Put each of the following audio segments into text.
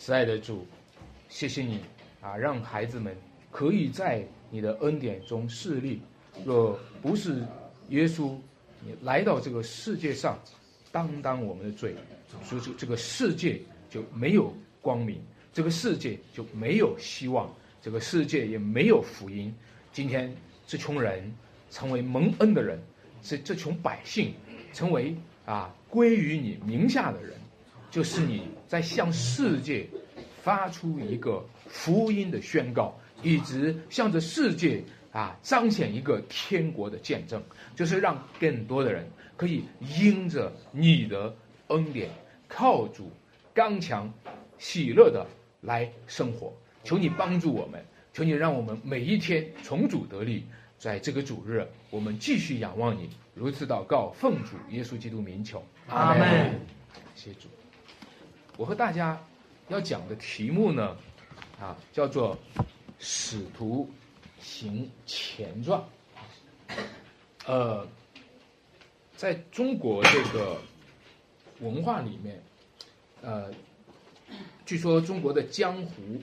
慈爱的主，谢谢你啊，让孩子们可以在你的恩典中势立。若不是耶稣，你来到这个世界上，担当我们的罪，所以这这个世界就没有光明，这个世界就没有希望，这个世界也没有福音。今天这群人成为蒙恩的人，这这群百姓成为啊归于你名下的人，就是你在向世界发出一个福音的宣告，以及向着世界啊彰显一个天国的见证，就是让更多的人可以因着你的恩典，靠主刚强喜乐的来生活。求你帮助我们，求你让我们每一天从主得力。在这个主日，我们继续仰望你，如此祷告，奉主耶稣基督名求，阿门。谢主。我和大家要讲的题目呢，啊，叫做《使徒行前传》。呃，在中国这个文化里面，呃，据说中国的江湖。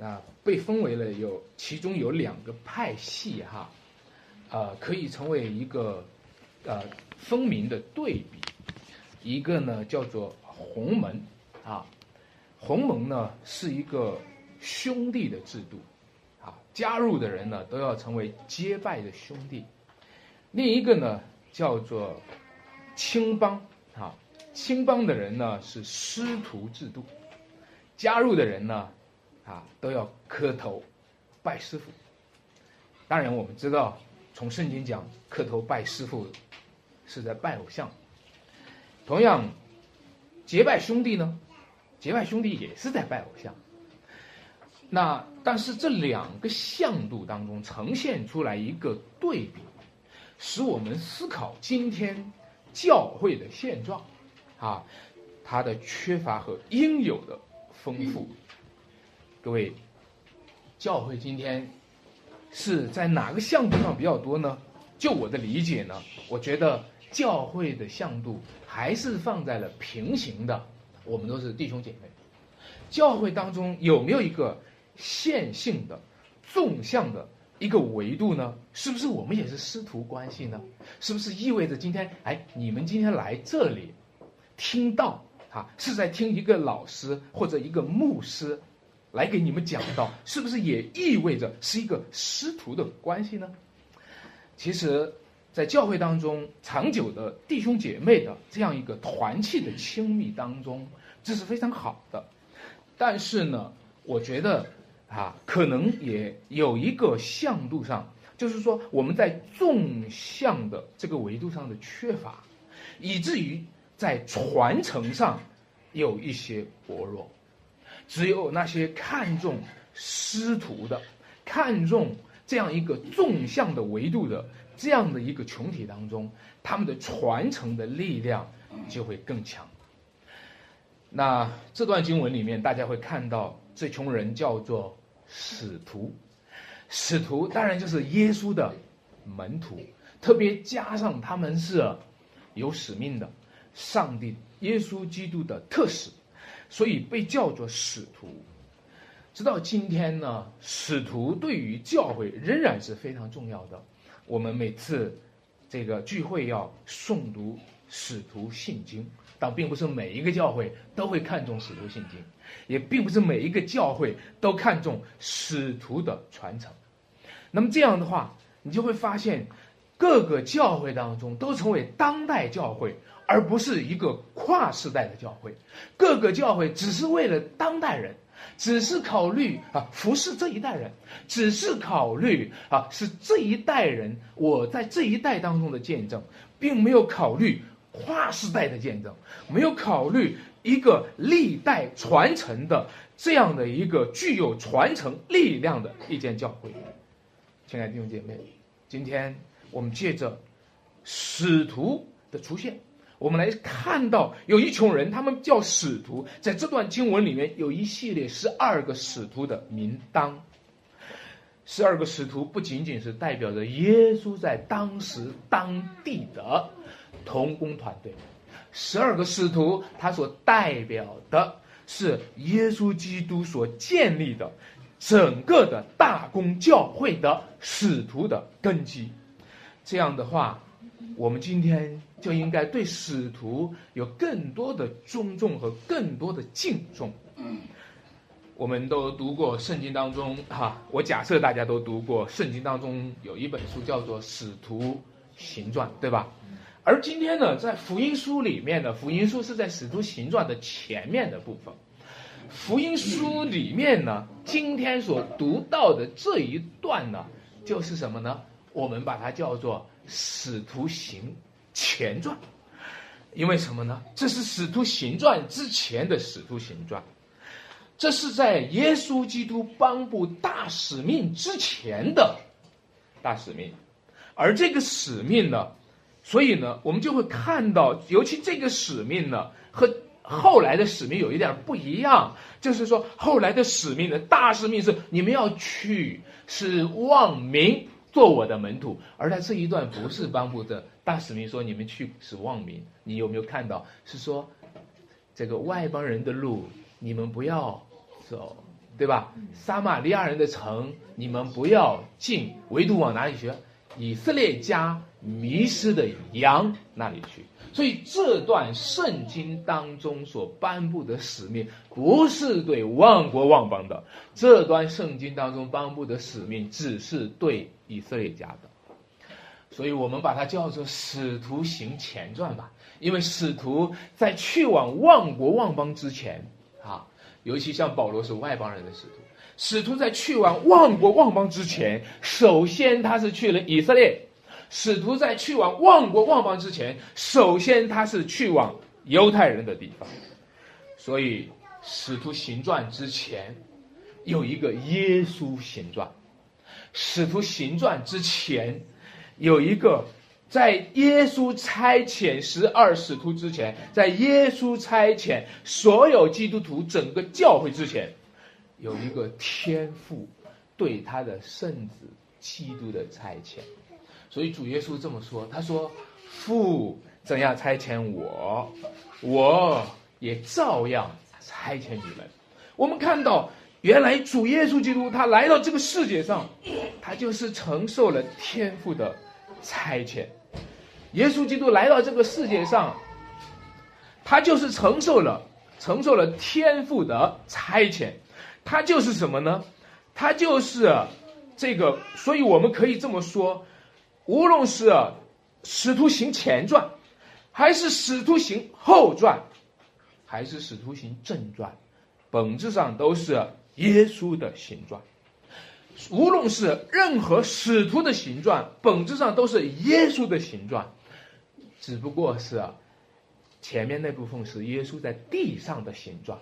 啊，被分为了有，其中有两个派系哈，啊，可以成为一个呃分明的对比。一个呢叫做洪门啊，鸿蒙呢是一个兄弟的制度啊，加入的人呢都要成为结拜的兄弟。另一个呢叫做青帮啊，青帮的人呢是师徒制度，加入的人呢。啊，都要磕头拜师傅。当然，我们知道，从圣经讲，磕头拜师傅是在拜偶像。同样，结拜兄弟呢，结拜兄弟也是在拜偶像。那但是这两个向度当中呈现出来一个对比，使我们思考今天教会的现状啊，它的缺乏和应有的丰富。各位，教会今天是在哪个向度上比较多呢？就我的理解呢，我觉得教会的向度还是放在了平行的。我们都是弟兄姐妹，教会当中有没有一个线性的、纵向的一个维度呢？是不是我们也是师徒关系呢？是不是意味着今天，哎，你们今天来这里听到啊，是在听一个老师或者一个牧师？来给你们讲到，是不是也意味着是一个师徒的关系呢？其实，在教会当中，长久的弟兄姐妹的这样一个团契的亲密当中，这是非常好的。但是呢，我觉得啊，可能也有一个向度上，就是说我们在纵向的这个维度上的缺乏，以至于在传承上有一些薄弱。只有那些看重师徒的、看重这样一个纵向的维度的这样的一个群体当中，他们的传承的力量就会更强。那这段经文里面，大家会看到这群人叫做使徒，使徒当然就是耶稣的门徒，特别加上他们是有使命的，上帝耶稣基督的特使。所以被叫做使徒，直到今天呢，使徒对于教会仍然是非常重要的。我们每次这个聚会要诵读使徒信经，但并不是每一个教会都会看重使徒信经，也并不是每一个教会都看重使徒的传承。那么这样的话，你就会发现各个教会当中都成为当代教会。而不是一个跨时代的教会，各个教会只是为了当代人，只是考虑啊服侍这一代人，只是考虑啊是这一代人我在这一代当中的见证，并没有考虑跨时代的见证，没有考虑一个历代传承的这样的一个具有传承力量的一间教会。亲爱的弟兄姐妹，今天我们借着使徒的出现。我们来看到有一群人，他们叫使徒，在这段经文里面有一系列十二个使徒的名单。十二个使徒不仅仅是代表着耶稣在当时当地的同工团队，十二个使徒他所代表的是耶稣基督所建立的整个的大公教会的使徒的根基。这样的话，我们今天就应该对使徒有更多的尊重和更多的敬重。我们都读过圣经当中，哈，我假设大家都读过圣经当中有一本书叫做《使徒行传》，对吧？而今天呢，在福音书里面呢，福音书是在《使徒行传》的前面的部分。福音书里面呢，今天所读到的这一段呢，就是什么呢？我们把它叫做《使徒行前传》，因为什么呢？这是《使徒行传》之前的《使徒行传》。这是在耶稣基督颁布大使命之前的大使命，而这个使命呢，所以呢，我们就会看到，尤其这个使命呢，和后来的使命有一点不一样，就是说，后来的使命的大使命是你们要去，是望民做我的门徒，而在这一段不是颁布的大使命，说你们去是望民，你有没有看到？是说这个外邦人的路，你们不要。走，对吧？撒玛利亚人的城，你们不要进，唯独往哪里去？以色列家迷失的羊那里去。所以这段圣经当中所颁布的使命，不是对万国万邦的。这段圣经当中颁布的使命，只是对以色列家的。所以我们把它叫做《使徒行前传》吧，因为使徒在去往万国万邦之前，啊。尤其像保罗是外邦人的使徒，使徒在去往万国万邦之前，首先他是去了以色列；使徒在去往万国万邦之前，首先他是去往犹太人的地方。所以，使徒行传之前有一个耶稣行传，使徒行传之前有一个。在耶稣差遣十二使徒之前，在耶稣差遣所有基督徒整个教会之前，有一个天父对他的圣子基督的差遣。所以主耶稣这么说：“他说，父怎样差遣我，我也照样差遣你们。”我们看到，原来主耶稣基督他来到这个世界上，他就是承受了天父的差遣。耶稣基督来到这个世界上，他就是承受了承受了天赋的差遣，他就是什么呢？他就是这个，所以我们可以这么说，无论是使徒行前传，还是使徒行后传，还是使徒行正传，本质上都是耶稣的形状。无论是任何使徒的形状，本质上都是耶稣的形状。只不过是，前面那部分是耶稣在地上的形状，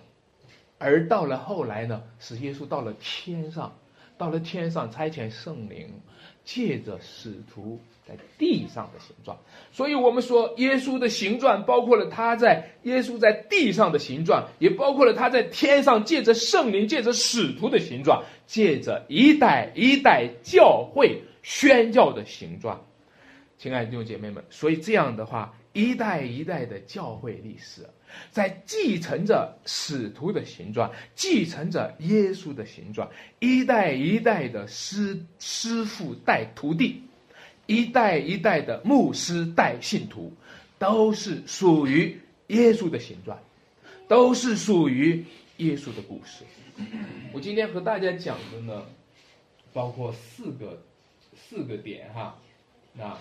而到了后来呢，是耶稣到了天上，到了天上差遣圣灵，借着使徒在地上的形状。所以我们说，耶稣的形状包括了他在耶稣在地上的形状，也包括了他在天上借着圣灵、借着使徒的形状，借着一代一代教会宣教的形状。亲爱的弟兄姐妹们，所以这样的话，一代一代的教会历史，在继承着使徒的形状，继承着耶稣的形状，一代一代的师师傅带徒弟，一代一代的牧师带信徒，都是属于耶稣的形状，都是属于耶稣的故事。我今天和大家讲的呢，包括四个四个点哈，那。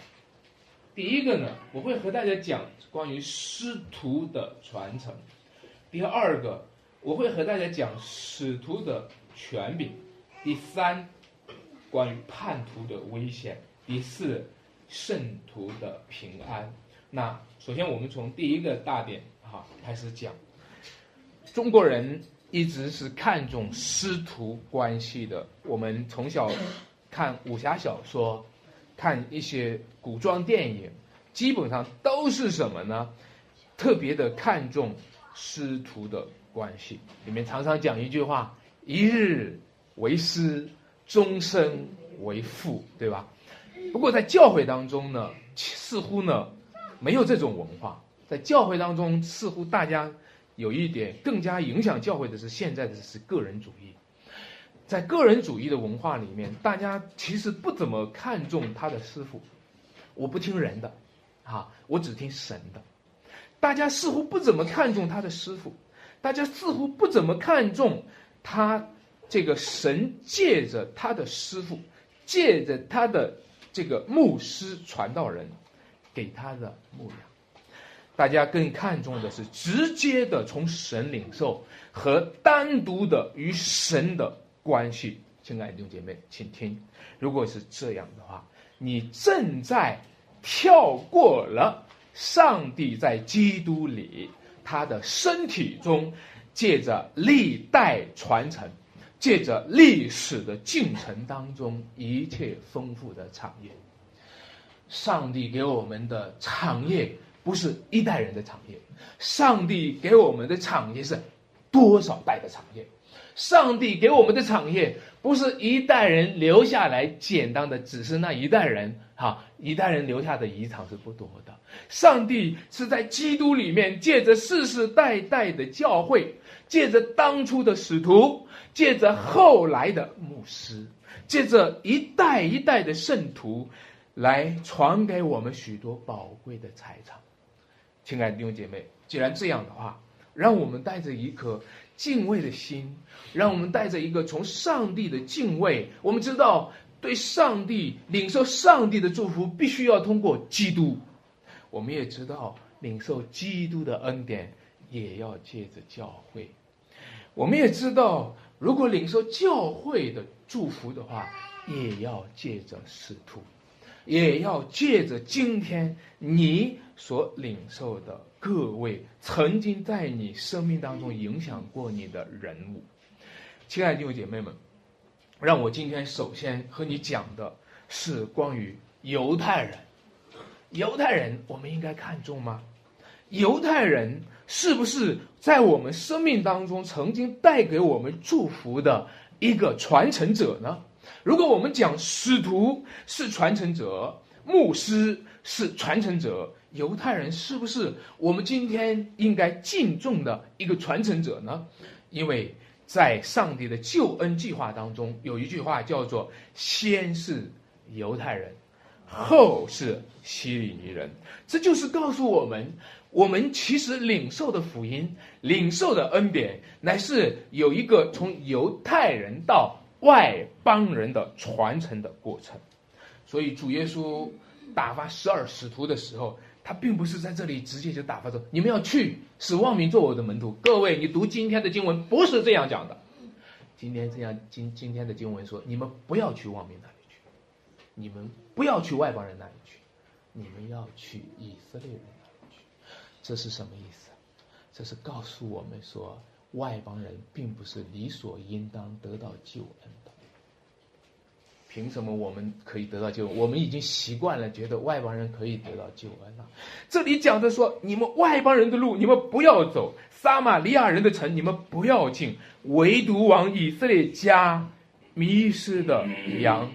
第一个呢，我会和大家讲关于师徒的传承；第二个，我会和大家讲使徒的权柄；第三，关于叛徒的危险；第四，圣徒的平安。那首先，我们从第一个大点哈开始讲。中国人一直是看重师徒关系的，我们从小看武侠小说。看一些古装电影，基本上都是什么呢？特别的看重师徒的关系，里面常常讲一句话：“一日为师，终身为父”，对吧？不过在教会当中呢，似乎呢没有这种文化，在教会当中似乎大家有一点更加影响教会的是现在的是个人主义，在个人主义的文化里面，大家其实不怎么看重他的师傅，我不听人的，啊，我只听神的。大家似乎不怎么看重他的师傅，大家似乎不怎么看重他这个神借着他的师傅，借着他的这个牧师传道人给他的牧养。大家更看重的是直接的从神领受和单独的与神的关系。亲爱的弟兄姐妹，请听，如果是这样的话，你正在跳过了。上帝在基督里，他的身体中，借着历代传承，借着历史的进程当中一切丰富的产业。上帝给我们的产业不是一代人的产业，上帝给我们的产业是多少代的产业。上帝给我们的产业不是一代人留下来简单的，只是那一代人哈，一代人留下的遗产是不多的。上帝是在基督里面，借着世世代代的教会，借着当初的使徒，借着后来的牧师，借着一代一代的圣徒，来传给我们许多宝贵的财产。亲爱的弟兄姐妹，既然这样的话，让我们带着一颗敬畏的心，让我们带着一个从上帝的敬畏。我们知道，对上帝领受上帝的祝福，必须要通过基督。我们也知道，领受基督的恩典，也要借着教会。我们也知道，如果领受教会的祝福的话，也要借着使徒，也要借着今天你所领受的各位曾经在你生命当中影响过你的人物。亲爱的弟兄姐妹们，让我今天首先和你讲的是关于犹太人。犹太人，我们应该看重吗？犹太人是不是在我们生命当中曾经带给我们祝福的一个传承者呢？如果我们讲使徒是传承者，牧师是传承者，犹太人是不是我们今天应该敬重的一个传承者呢？因为在上帝的救恩计划当中，有一句话叫做“先是犹太人”。后是希利尼人，这就是告诉我们，我们其实领受的福音、领受的恩典，乃是有一个从犹太人到外邦人的传承的过程。所以主耶稣打发十二使徒的时候，他并不是在这里直接就打发说：“你们要去使万民做我的门徒。”各位，你读今天的经文不是这样讲的。今天这样今今天的经文说：“你们不要去万民那里去，你们。”不要去外邦人那里去，你们要去以色列人那里去。这是什么意思？这是告诉我们说，外邦人并不是理所应当得到救恩的。凭什么我们可以得到救？我们已经习惯了，觉得外邦人可以得到救恩了。这里讲的说，你们外邦人的路，你们不要走；撒玛利亚人的城，你们不要进，唯独往以色列家迷失的羊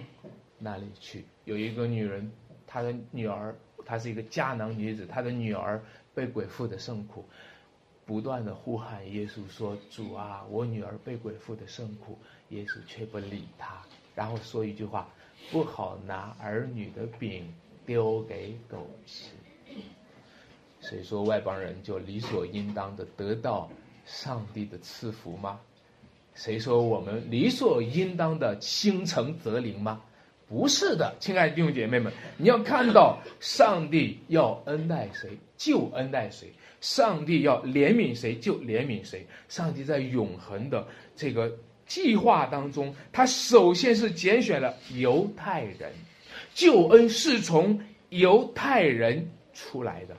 那里去。有一个女人，她的女儿，她是一个迦南女子，她的女儿被鬼附的甚苦，不断的呼喊耶稣说：“主啊，我女儿被鬼附的甚苦。”耶稣却不理她，然后说一句话：“不好拿儿女的饼丢给狗吃。”所以说外邦人就理所应当的得到上帝的赐福吗？谁说我们理所应当的心诚则灵吗？不是的，亲爱的弟兄姐妹们，你要看到上帝要恩待谁就恩待谁，上帝要怜悯谁就怜悯谁。上帝在永恒的这个计划当中，他首先是拣选了犹太人，救恩是从犹太人出来的。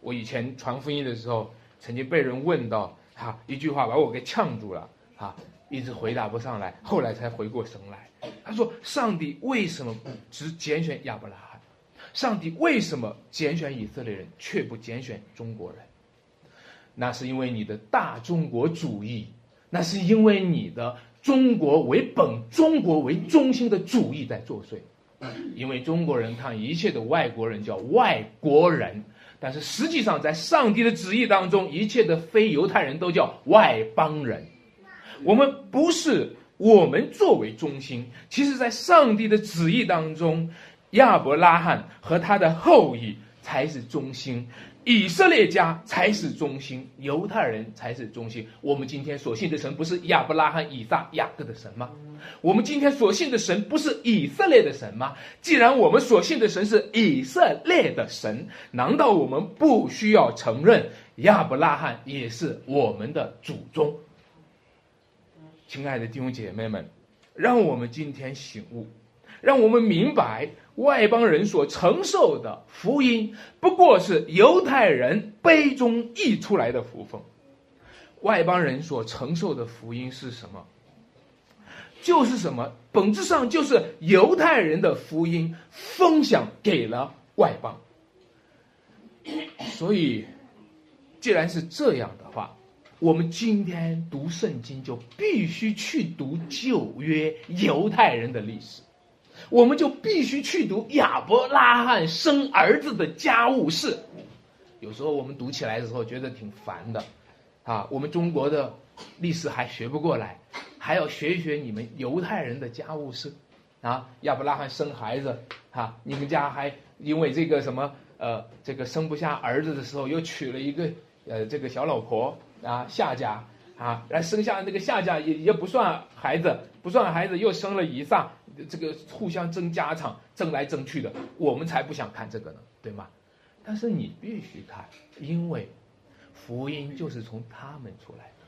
我以前传福音的时候，曾经被人问到，哈，一句话把我给呛住了，哈，一直回答不上来，后来才回过神来。他说：“上帝为什么只拣选亚伯拉罕？上帝为什么拣选以色列人，却不拣选中国人？那是因为你的大中国主义，那是因为你的中国为本、中国为中心的主义在作祟。因为中国人看一切的外国人叫外国人，但是实际上，在上帝的旨意当中，一切的非犹太人都叫外邦人。我们不是我们作为中心，其实，在上帝的旨意当中，亚伯拉罕和他的后裔才是中心。以色列家才是中心，犹太人才是中心。我们今天所信的神不是亚伯拉罕、以撒、雅各的神吗？我们今天所信的神不是以色列的神吗？既然我们所信的神是以色列的神，难道我们不需要承认亚伯拉罕也是我们的祖宗？亲爱的弟兄姐妹们，让我们今天醒悟，让我们明白。外邦人所承受的福音，不过是犹太人杯中溢出来的福分。外邦人所承受的福音是什么？就是什么？本质上就是犹太人的福音分享给了外邦。所以，既然是这样的话，我们今天读圣经就必须去读旧约犹太人的历史。我们就必须去读亚伯拉罕生儿子的家务事。有时候我们读起来的时候觉得挺烦的，啊，我们中国的历史还学不过来，还要学一学你们犹太人的家务事，啊，亚伯拉罕生孩子，哈，你们家还因为这个什么，呃，这个生不下儿子的时候，又娶了一个呃这个小老婆。啊，夏家啊，来生下那个下家也也不算孩子，不算孩子，又生了以上。这个互相争家产、争来争去的，我们才不想看这个呢，对吗？但是你必须看，因为福音就是从他们出来的，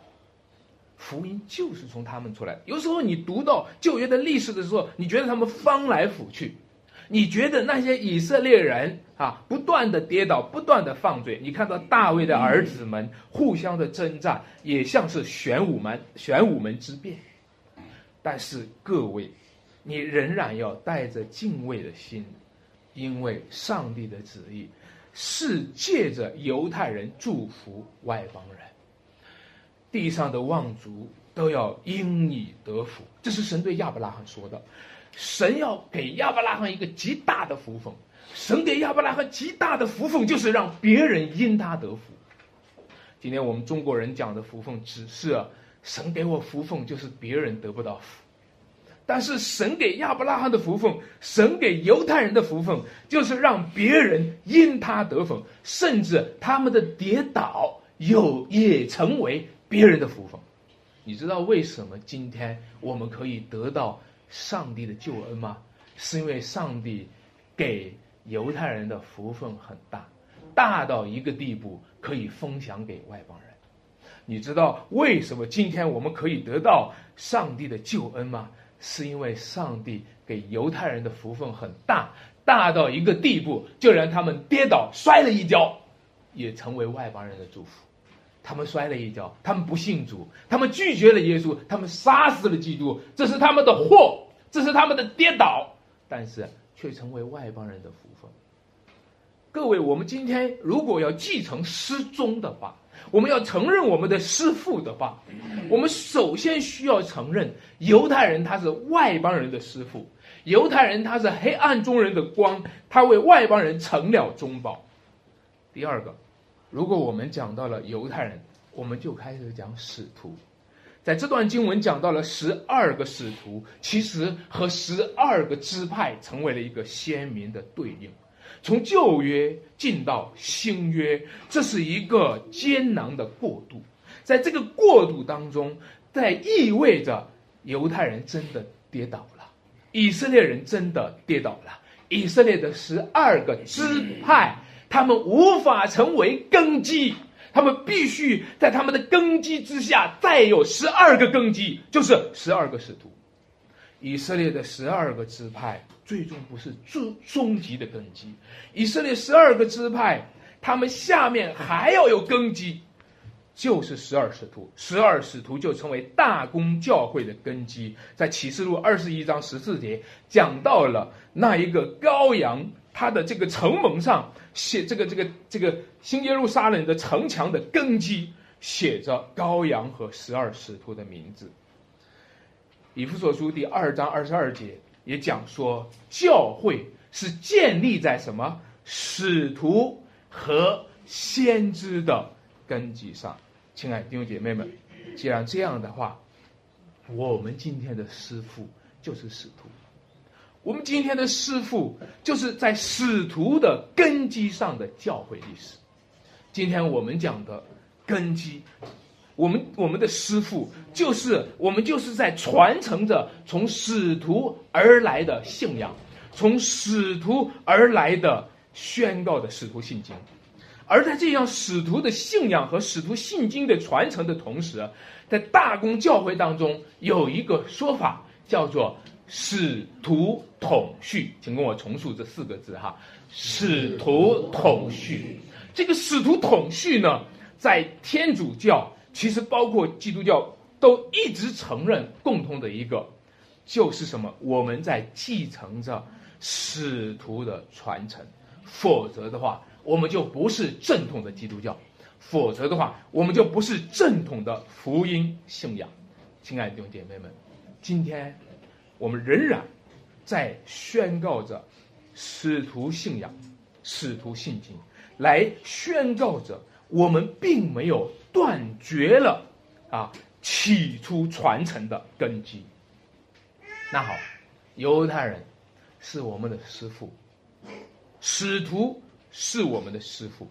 福音就是从他们出来的。有时候你读到旧约的历史的时候，你觉得他们翻来覆去，你觉得那些以色列人啊，不断的跌倒，不断的犯罪。你看到大卫的儿子们互相的征战，也像是玄武门、玄武门之变。但是各位。你仍然要带着敬畏的心，因为上帝的旨意是借着犹太人祝福外邦人，地上的望族都要因你得福。这是神对亚伯拉罕说的，神要给亚伯拉罕一个极大的福分。神给亚伯拉罕极大的福分，就是让别人因他得福。今天我们中国人讲的福分，只是神给我福分，就是别人得不到福。但是神给亚伯拉罕的福分，神给犹太人的福分，就是让别人因他得福，甚至他们的跌倒有也成为别人的福分。你知道为什么今天我们可以得到上帝的救恩吗？是因为上帝给犹太人的福分很大，大到一个地步可以分享给外邦人。你知道为什么今天我们可以得到上帝的救恩吗？是因为上帝给犹太人的福分很大，大到一个地步，就让他们跌倒摔了一跤，也成为外邦人的祝福。他们摔了一跤，他们不信主，他们拒绝了耶稣，他们杀死了基督，这是他们的祸，这是他们的跌倒，但是却成为外邦人的福分。各位，我们今天如果要继承失踪的话，我们要承认我们的师父的话，我们首先需要承认犹太人他是外邦人的师傅，犹太人他是黑暗中人的光，他为外邦人成了中保。第二个，如果我们讲到了犹太人，我们就开始讲使徒，在这段经文讲到了十二个使徒，其实和十二个支派成为了一个鲜明的对应。从旧约进到新约，这是一个艰难的过渡。在这个过渡当中，在意味着犹太人真的跌倒了，以色列人真的跌倒了。以色列的十二个支派，他们无法成为根基，他们必须在他们的根基之下再有十二个根基，就是十二个使徒。以色列的十二个支派。最终不是终终极的根基，以色列十二个支派，他们下面还要有根基，就是十二使徒，十二使徒就成为大公教会的根基。在启示录二十一章十四节讲到了那一个羔羊，他的这个城门上写这个这个这个新耶路撒冷的城墙的根基，写着羔羊和十二使徒的名字。以弗所书第二章二十二节。也讲说，教会是建立在什么使徒和先知的根基上。亲爱的弟兄姐妹们，既然这样的话，我们今天的师傅就是使徒。我们今天的师傅就是在使徒的根基上的教会历史。今天我们讲的根基，我们我们的师傅就是我们就是在传承着从使徒而来的信仰，从使徒而来的宣告的使徒信经。而在这样使徒的信仰和使徒信经的传承的同时，在大公教会当中有一个说法叫做。使徒统序，请跟我重述这四个字哈。使徒统序，这个使徒统序呢，在天主教其实包括基督教都一直承认共同的一个，就是什么？我们在继承着使徒的传承，否则的话，我们就不是正统的基督教；否则的话，我们就不是正统的福音信仰。亲爱的弟兄姐妹们，今天。我们仍然在宣告着使徒信仰、使徒信经，来宣告着我们并没有断绝了啊起初传承的根基。那好，犹太人是我们的师傅，使徒是我们的师傅，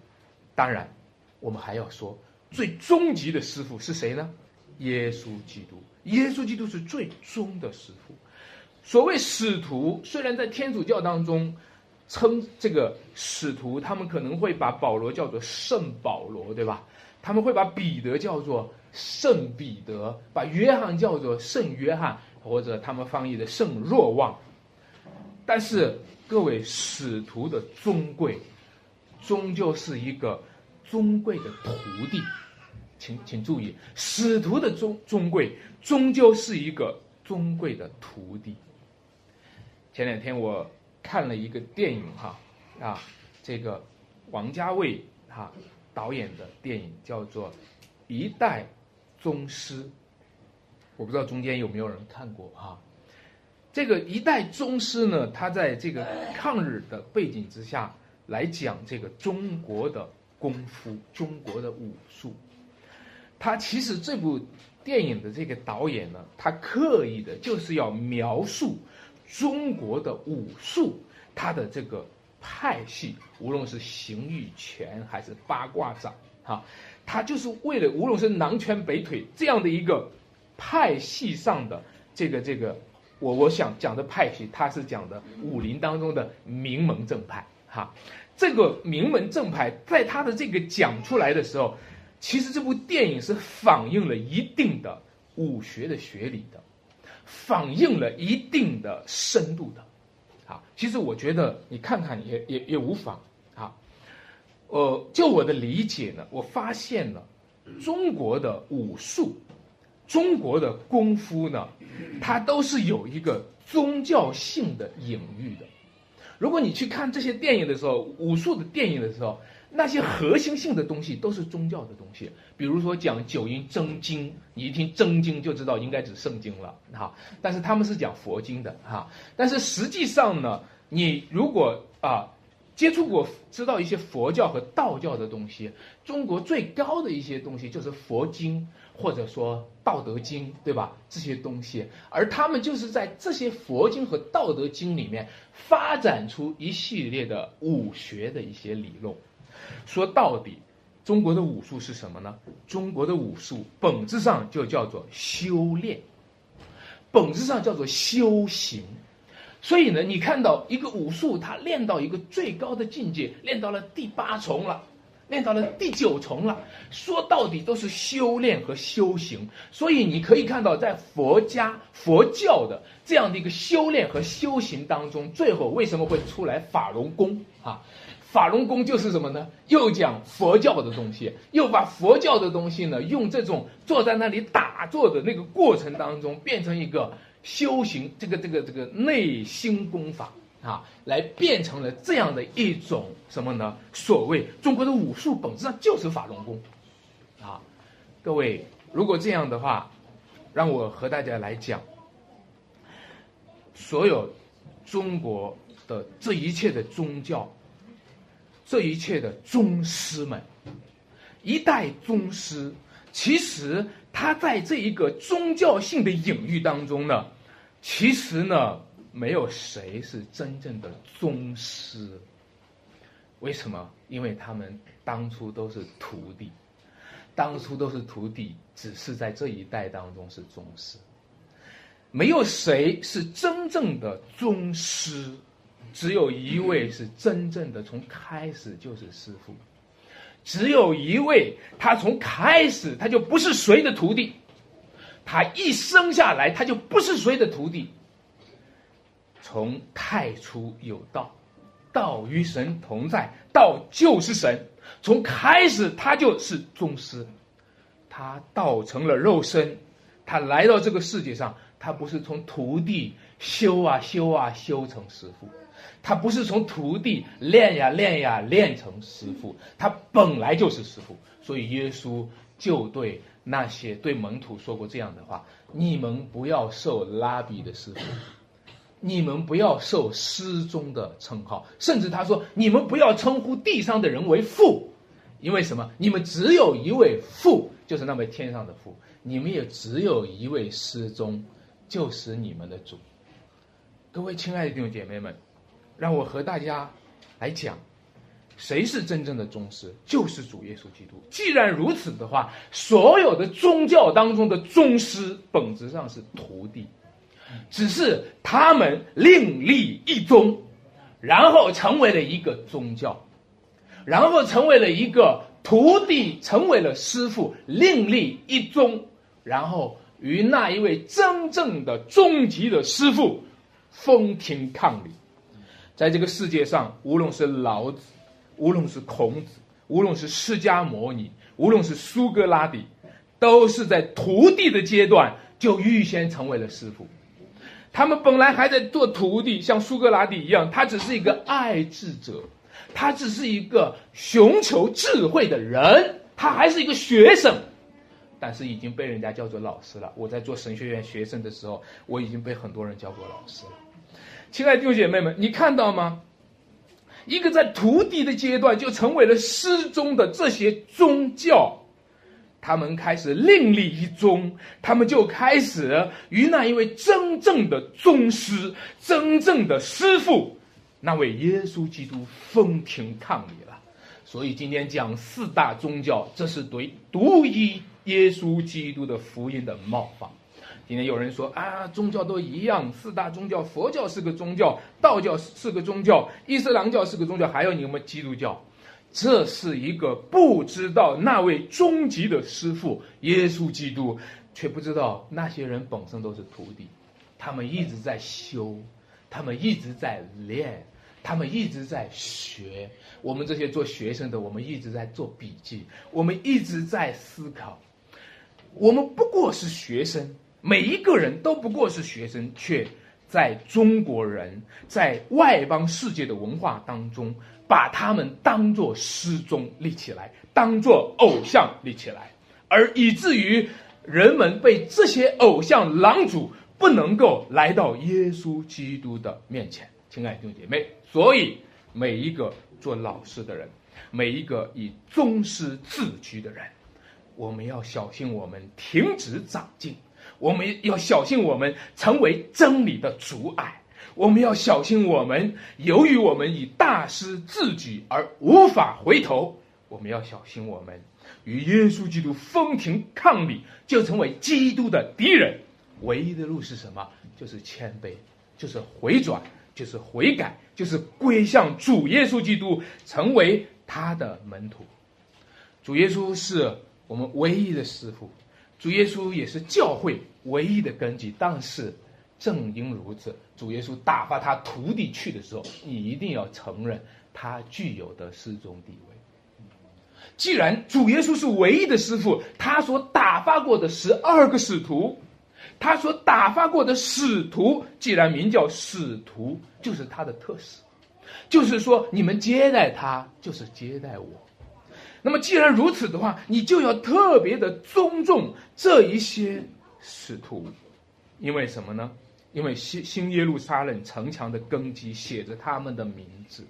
当然，我们还要说最终极的师傅是谁呢？耶稣基督，耶稣基督是最终的师傅。所谓使徒，虽然在天主教当中称这个使徒，他们可能会把保罗叫做圣保罗，对吧？他们会把彼得叫做圣彼得，把约翰叫做圣约翰，或者他们翻译的圣若望。但是各位使徒的尊贵，终究是一个尊贵的徒弟，请请注意，使徒的尊尊贵，终究是一个尊贵的徒弟。前两天我看了一个电影哈啊，这个王家卫哈导演的电影叫做《一代宗师》，我不知道中间有没有人看过哈。这个《一代宗师》呢，他在这个抗日的背景之下来讲这个中国的功夫、中国的武术。他其实这部电影的这个导演呢，他刻意的就是要描述。中国的武术，它的这个派系，无论是形意拳还是八卦掌，哈，它就是为了无论是南拳北腿这样的一个派系上的这个这个，我我想讲的派系，它是讲的武林当中的名门正派，哈，这个名门正派在他的这个讲出来的时候，其实这部电影是反映了一定的武学的学理的。反映了一定的深度的，啊，其实我觉得你看看也也也无妨，啊，呃，就我的理解呢，我发现了中国的武术，中国的功夫呢，它都是有一个宗教性的隐喻的。如果你去看这些电影的时候，武术的电影的时候。那些核心性的东西都是宗教的东西，比如说讲九阴真经，你一听真经就知道应该指圣经了，哈。但是他们是讲佛经的，哈。但是实际上呢，你如果啊接触过、知道一些佛教和道教的东西，中国最高的一些东西就是佛经或者说道德经，对吧？这些东西，而他们就是在这些佛经和道德经里面发展出一系列的武学的一些理论。说到底，中国的武术是什么呢？中国的武术本质上就叫做修炼，本质上叫做修行。所以呢，你看到一个武术，它练到一个最高的境界，练到了第八重了，练到了第九重了。说到底都是修炼和修行。所以你可以看到，在佛家、佛教的这样的一个修炼和修行当中，最后为什么会出来法轮功啊？法轮功就是什么呢？又讲佛教的东西，又把佛教的东西呢，用这种坐在那里打坐的那个过程当中，变成一个修行，这个这个这个内心功法啊，来变成了这样的一种什么呢？所谓中国的武术本质上就是法轮功，啊，各位，如果这样的话，让我和大家来讲，所有中国的这一切的宗教。这一切的宗师们，一代宗师，其实他在这一个宗教性的隐喻当中呢，其实呢，没有谁是真正的宗师。为什么？因为他们当初都是徒弟，当初都是徒弟，只是在这一代当中是宗师。没有谁是真正的宗师，只有一位是真正的从开始就是师傅，只有一位他从开始他就不是谁的徒弟，他一生下来他就不是谁的徒弟。从太初有道，道与神同在，道就是神。从开始他就是宗师，他道成了肉身，他来到这个世界上。他不是从徒弟修啊修啊修成师傅，他不是从徒弟练呀练呀练成师傅，他本来就是师傅。所以耶稣就对那些对门徒说过这样的话：你们不要受拉比的师傅，你们不要受师宗的称号，甚至他说你们不要称呼地上的人为父，因为什么？你们只有一位父，就是那位天上的父，你们也只有一位师宗。就是你们的主，各位亲爱的弟兄姐妹们，让我和大家来讲，谁是真正的宗师？就是主耶稣基督。既然如此的话，所有的宗教当中的宗师本质上是徒弟，只是他们另立一宗，然后成为了一个宗教，然后成为了一个徒弟，成为了师傅，另立一宗，然后。与那一位真正的终极的师傅分庭抗礼，在这个世界上，无论是老子，无论是孔子，无论是释迦牟尼，无论是苏格拉底，都是在徒弟的阶段就预先成为了师傅。他们本来还在做徒弟，像苏格拉底一样，他只是一个爱智者，他只是一个寻求智慧的人，他还是一个学生。但是已经被人家叫做老师了。我在做神学院学生的时候，我已经被很多人叫过老师了。亲爱的弟兄姐妹们，你看到吗？一个在徒弟的阶段就成为了师宗的这些宗教，他们开始另立一宗，他们就开始与那一位真正的宗师、真正的师傅，那位耶稣基督分庭抗礼了。所以今天讲四大宗教，这是对独一。耶稣基督的福音的冒犯。今天有人说啊，宗教都一样，四大宗教，佛教是个宗教，道教是个宗教，伊斯兰教是个宗教，还有你们基督教，这是一个不知道那位终极的师傅耶稣基督，却不知道那些人本身都是徒弟，他们一直在修，他们一直在练，他们一直在学。我们这些做学生的，我们一直在做笔记，我们一直在思考。我们不过是学生，每一个人都不过是学生，却在中国人在外邦世界的文化当中，把他们当做师宗立起来，当做偶像立起来，而以至于人们被这些偶像狼主不能够来到耶稣基督的面前。亲爱的弟兄姐妹，所以每一个做老师的人，每一个以宗师自居的人。我们要小心，我们停止长进；我们要小心，我们成为真理的阻碍；我们要小心，我们由于我们以大师自己而无法回头；我们要小心，我们与耶稣基督分庭抗礼，就成为基督的敌人。唯一的路是什么？就是谦卑，就是回转，就是悔改，就是归向主耶稣基督，成为他的门徒。主耶稣是。我们唯一的师傅，主耶稣也是教会唯一的根基。但是，正因如此，主耶稣打发他徒弟去的时候，你一定要承认他具有的师宗地位。既然主耶稣是唯一的师傅，他所打发过的十二个使徒，他所打发过的使徒，既然名叫使徒，就是他的特使，就是说，你们接待他，就是接待我。那么，既然如此的话，你就要特别的尊重这一些使徒，因为什么呢？因为新新耶路撒冷城墙的根基写着他们的名字。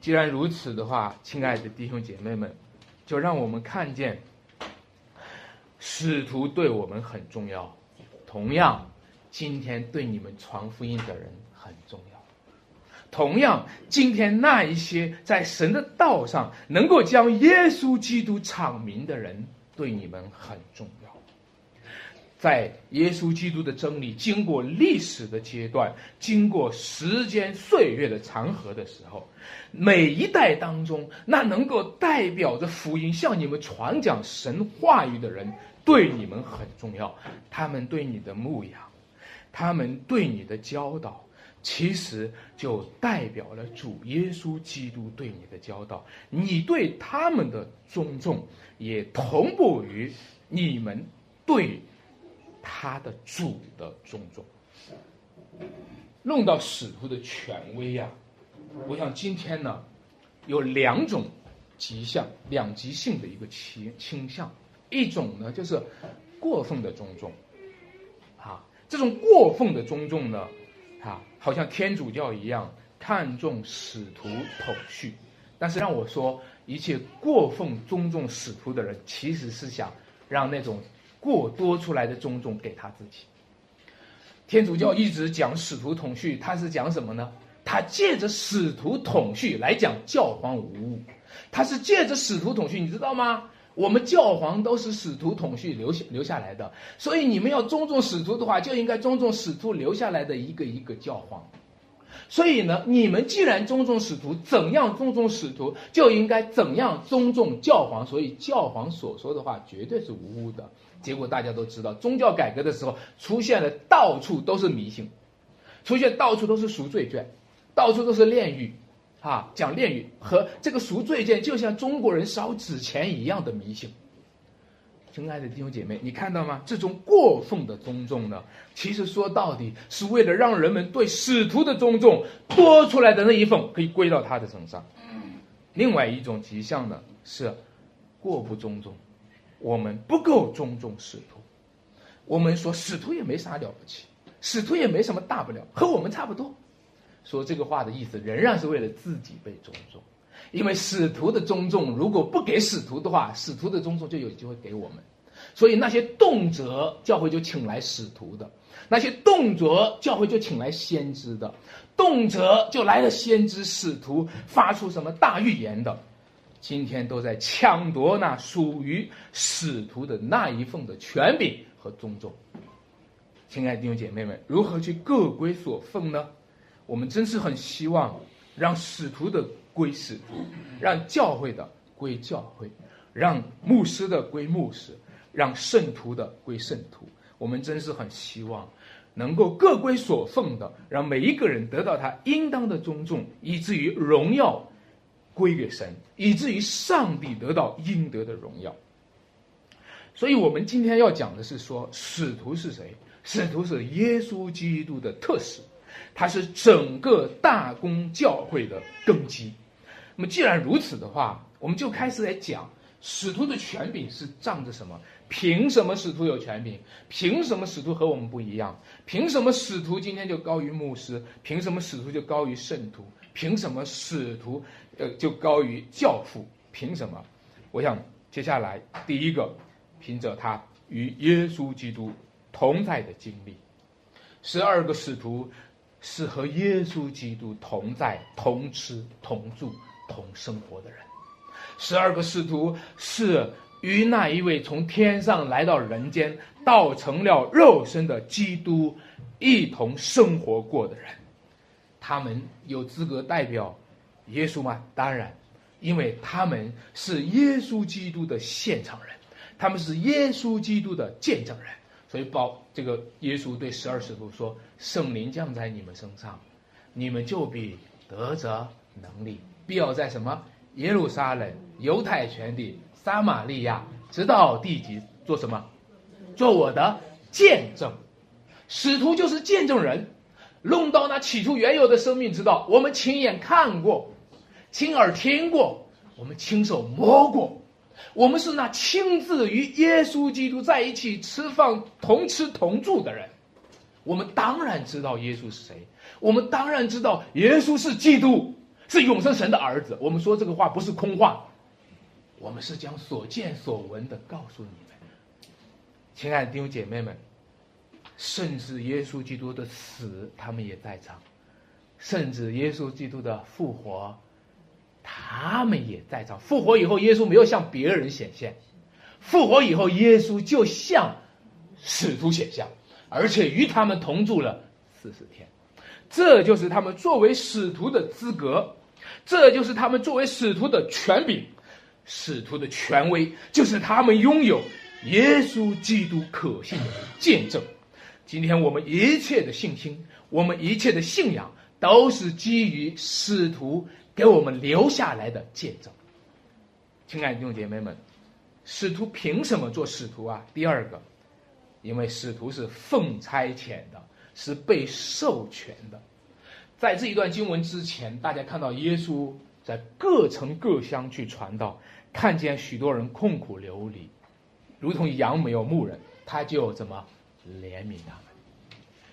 既然如此的话，亲爱的弟兄姐妹们，就让我们看见使徒对我们很重要。同样，今天对你们传福音的人很重要。同样，今天那一些在神的道上能够将耶稣基督阐明的人，对你们很重要。在耶稣基督的真理经过历史的阶段，经过时间岁月的长河的时候，每一代当中，那能够代表着福音向你们传讲神话语的人，对你们很重要。他们对你的牧养，他们对你的教导。其实就代表了主耶稣基督对你的教导，你对他们的尊重，也同步于你们对他的主的尊重。弄到使徒的权威呀，我想今天呢，有两种极向、两极性的一个倾倾向，一种呢就是过分的尊重，啊，这种过分的尊重呢。啊，好像天主教一样看重使徒统序，但是让我说，一切过分尊重使徒的人，其实是想让那种过多出来的尊重给他自己。天主教一直讲使徒统序，他是讲什么呢？他借着使徒统序来讲教皇无误，他是借着使徒统序，你知道吗？我们教皇都是使徒统序留下留下来的，所以你们要尊重使徒的话，就应该尊重使徒留下来的一个一个教皇。所以呢，你们既然尊重使徒，怎样尊重使徒，就应该怎样尊重教皇。所以教皇所说的话绝对是无误的。结果大家都知道，宗教改革的时候出现了到处都是迷信，出现到处都是赎罪券，到处都是炼狱。啊，讲炼狱和这个赎罪券，就像中国人烧纸钱一样的迷信。亲爱的弟兄姐妹，你看到吗？这种过分的尊重呢，其实说到底是为了让人们对使徒的尊重多出来的那一份可以归到他的身上。另外一种迹象呢，是过不尊重，我们不够尊重使徒。我们说使徒也没啥了不起，使徒也没什么大不了，和我们差不多。说这个话的意思，仍然是为了自己被尊重，因为使徒的尊重，如果不给使徒的话，使徒的尊重就有机会给我们。所以那些动辄教会就请来使徒的，那些动辄教会就请来先知的，动辄就来了先知使徒发出什么大预言的，今天都在抢夺那属于使徒的那一份的权柄和尊重。亲爱的弟兄姐妹们，如何去各归所奉呢？我们真是很希望，让使徒的归使徒，让教会的归教会，让牧师的归牧师，让圣徒的归圣徒。我们真是很希望，能够各归所奉的，让每一个人得到他应当的尊重，以至于荣耀归给神，以至于上帝得到应得的荣耀。所以，我们今天要讲的是说，使徒是谁？使徒是耶稣基督的特使。它是整个大公教会的根基。那么，既然如此的话，我们就开始来讲使徒的权柄是仗着什么？凭什么使徒有权柄？凭什么使徒和我们不一样？凭什么使徒今天就高于牧师？凭什么使徒就高于圣徒？凭什么使徒呃就高于教父？凭什么？我想接下来第一个，凭着他与耶稣基督同在的经历，十二个使徒。是和耶稣基督同在、同吃、同住、同生活的人。十二个使徒是与那一位从天上来到人间、道成了肉身的基督一同生活过的人。他们有资格代表耶稣吗？当然，因为他们是耶稣基督的现场人，他们是耶稣基督的见证人。所以，保这个耶稣对十二使徒说：“圣灵降在你们身上，你们就必得着能力，必要在什么耶路撒冷、犹太全地、撒玛利亚，直到地极，做什么？做我的见证。使徒就是见证人，弄到那起初原有的生命之道，我们亲眼看过，亲耳听过，我们亲手摸过。”我们是那亲自与耶稣基督在一起吃饭、同吃同住的人，我们当然知道耶稣是谁，我们当然知道耶稣是基督，是永生神的儿子。我们说这个话不是空话，我们是将所见所闻的告诉你们。亲爱的弟兄姐妹们，甚至耶稣基督的死，他们也在场；甚至耶稣基督的复活，他们也在场。复活以后，耶稣没有向别人显现，复活以后，耶稣就向使徒显现，而且与他们同住了四十天。这就是他们作为使徒的资格，这就是他们作为使徒的权柄，使徒的权威，就是他们拥有。耶稣基督可信的见证，今天我们一切的信心，我们一切的信仰，都是基于使徒给我们留下来的见证。亲爱的弟兄姐妹们，使徒凭什么做使徒啊？第二个，因为使徒是奉差遣的，是被授权的。在这一段经文之前，大家看到耶稣在各城各乡去传道，看见许多人困苦流离。如同羊没有牧人，他就怎么怜悯他们？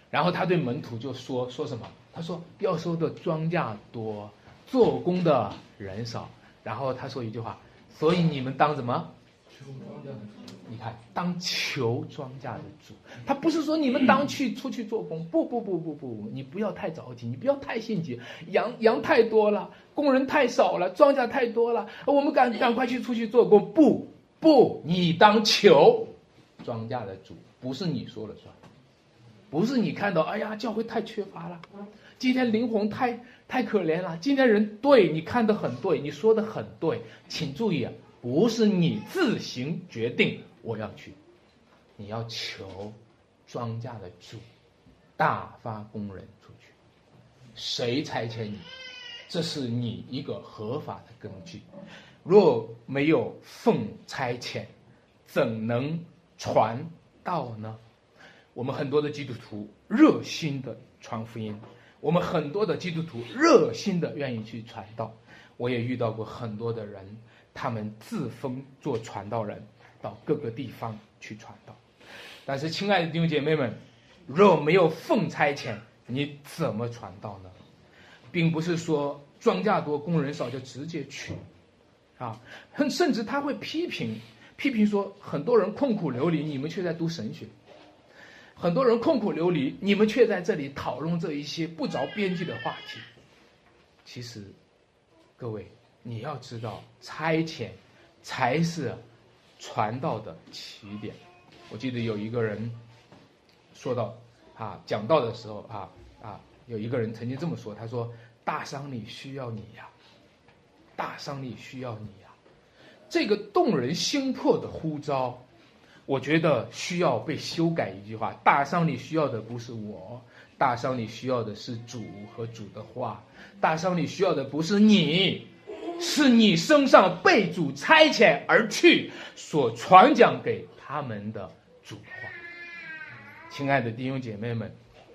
然后他对门徒就说说什么？他说要收的庄稼多，做工的人少。然后他说一句话：所以你们当什么？你看，当求庄稼的主。他不是说你们当去出去做工。不不不不不，你不要太着急，你不要太心急。羊羊太多了，工人太少了，庄稼太多了，我们赶赶快去出去做工。不。不，你当求庄稼的主，不是你说了算，不是你看到，哎呀，教会太缺乏了，今天灵魂太太可怜了，今天人对你看的很对，你说的很对，请注意啊，不是你自行决定我要去，你要求庄稼的主大发工人出去，谁差遣你？这是你一个合法的根据。若没有奉差遣，怎能传道呢？我们很多的基督徒热心的传福音，我们很多的基督徒热心的愿意去传道。我也遇到过很多的人，他们自封做传道人，到各个地方去传道。但是，亲爱的弟兄姐妹们，若没有奉差遣，你怎么传道呢？并不是说庄稼多、工人少就直接去。啊，甚甚至他会批评，批评说很多人困苦流离，你们却在读神学；很多人困苦流离，你们却在这里讨论这一些不着边际的话题。其实，各位你要知道，差遣才是传道的起点。我记得有一个人说到啊，讲道的时候啊啊，有一个人曾经这么说，他说：“大商里需要你呀。”大商里需要你呀，这个动人心魄的呼召，我觉得需要被修改一句话：大商里需要的不是我，大商里需要的是主和主的话，大商里需要的不是你，是你身上被主差遣而去所传讲给他们的主话。亲爱的弟兄姐妹们，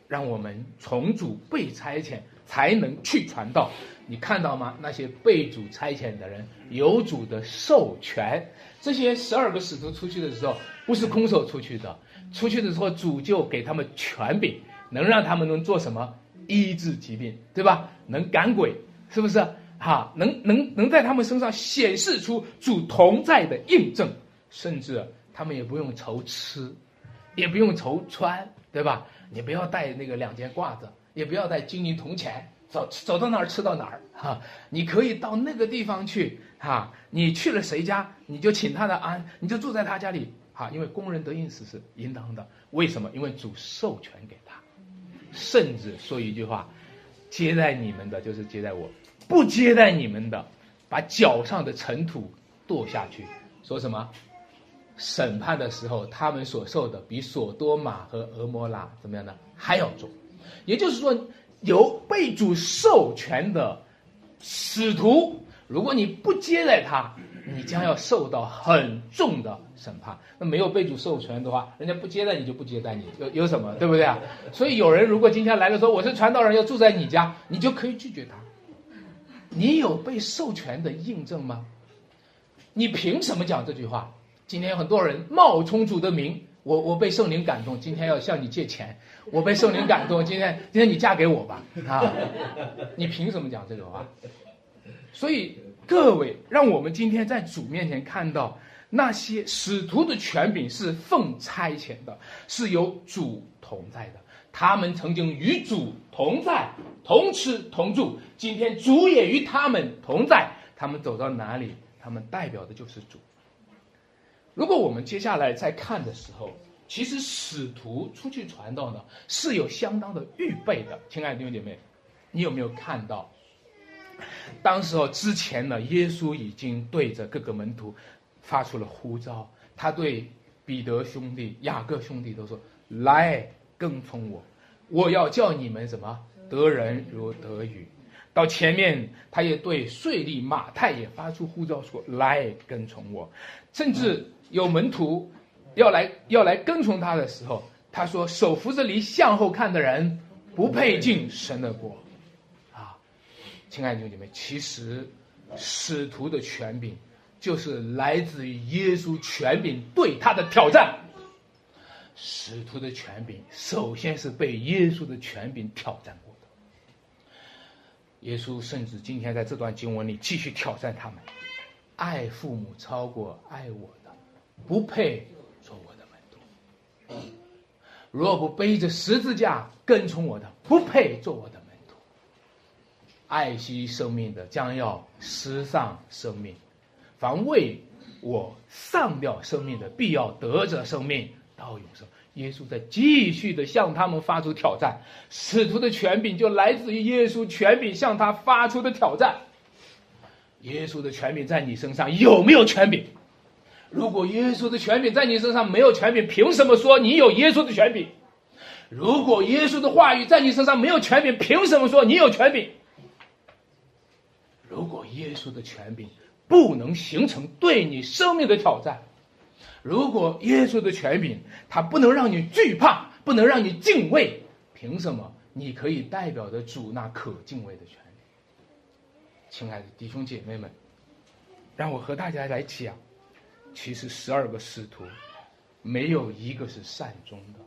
让我们从主被差遣，才能去传道。你看到吗？那些被主差遣的人有主的授权。这些十二个使徒出去的时候，不是空手出去的。出去的时候，主就给他们权柄，能让他们能做什么？医治疾病，对吧？能赶鬼，是不是？哈，能能能在他们身上显示出主同在的印证，甚至他们也不用愁吃，也不用愁穿，对吧？你不要带那个两件褂子，也不要带金银铜钱。走走到哪儿吃到哪儿哈，你可以到那个地方去哈，你去了谁家，你就请他的安，你就住在他家里哈，因为工人得应死是应当的。为什么？因为主授权给他，甚至说一句话，接待你们的就是接待我，不接待你们的，把脚上的尘土跺下去。说什么？审判的时候，他们所受的比索多玛和俄摩拉怎么样呢？还要重。也就是说。有被主授权的使徒，如果你不接待他，你将要受到很重的审判。那没有被主授权的话，人家不接待你就不接待你，有有什么，对不对啊？所以有人如果今天来了说我是传道人，要住在你家，你就可以拒绝他。你有被授权的印证吗？你凭什么讲这句话？今天有很多人冒充主的名。我我被圣灵感动，今天要向你借钱。我被圣灵感动，今天今天你嫁给我吧啊！你凭什么讲这个话？所以各位，让我们今天在主面前看到，那些使徒的权柄是奉差遣的，是由主同在的。他们曾经与主同在，同吃同住。今天主也与他们同在。他们走到哪里，他们代表的就是主。如果我们接下来再看的时候，其实使徒出去传道呢，是有相当的预备的。亲爱的弟兄姐妹，你有没有看到？当时候之前呢，耶稣已经对着各个门徒发出了呼召。他对彼得兄弟、雅各兄弟都说：“来跟从我，我要叫你们什么得人如得鱼。”到前面，他也对税吏马太也发出呼召说：“来跟从我。”甚至有门徒要来要来跟从他的时候，他说：“手扶着犁向后看的人，不配进神的国。”啊亲爱的弟兄姐妹，其实使徒的权柄就是来自于耶稣权柄对他的挑战。使徒的权柄首先是被耶稣的权柄挑战过的。耶稣甚至今天在这段经文里继续挑战他们：爱父母超过爱我，不配做我的门徒；若不背着十字架跟从我的，不配做我的门徒。爱惜生命的，将要失丧生命；凡为我丧掉生命的，必要得着生命到永生。耶稣在继续的向他们发出挑战，使徒的权柄就来自于耶稣权柄向他发出的挑战。耶稣的权柄在你身上有没有权柄？如果耶稣的权柄在你身上没有权柄，凭什么说你有耶稣的权柄？如果耶稣的话语在你身上没有权柄，凭什么说你有权柄？如果耶稣的权柄不能形成对你生命的挑战，如果耶稣的权柄他不能让你惧怕，不能让你敬畏，凭什么你可以代表着主那可敬畏的权利？亲爱的弟兄姐妹们，让我和大家来讲，其实十二个使徒没有一个是善终的，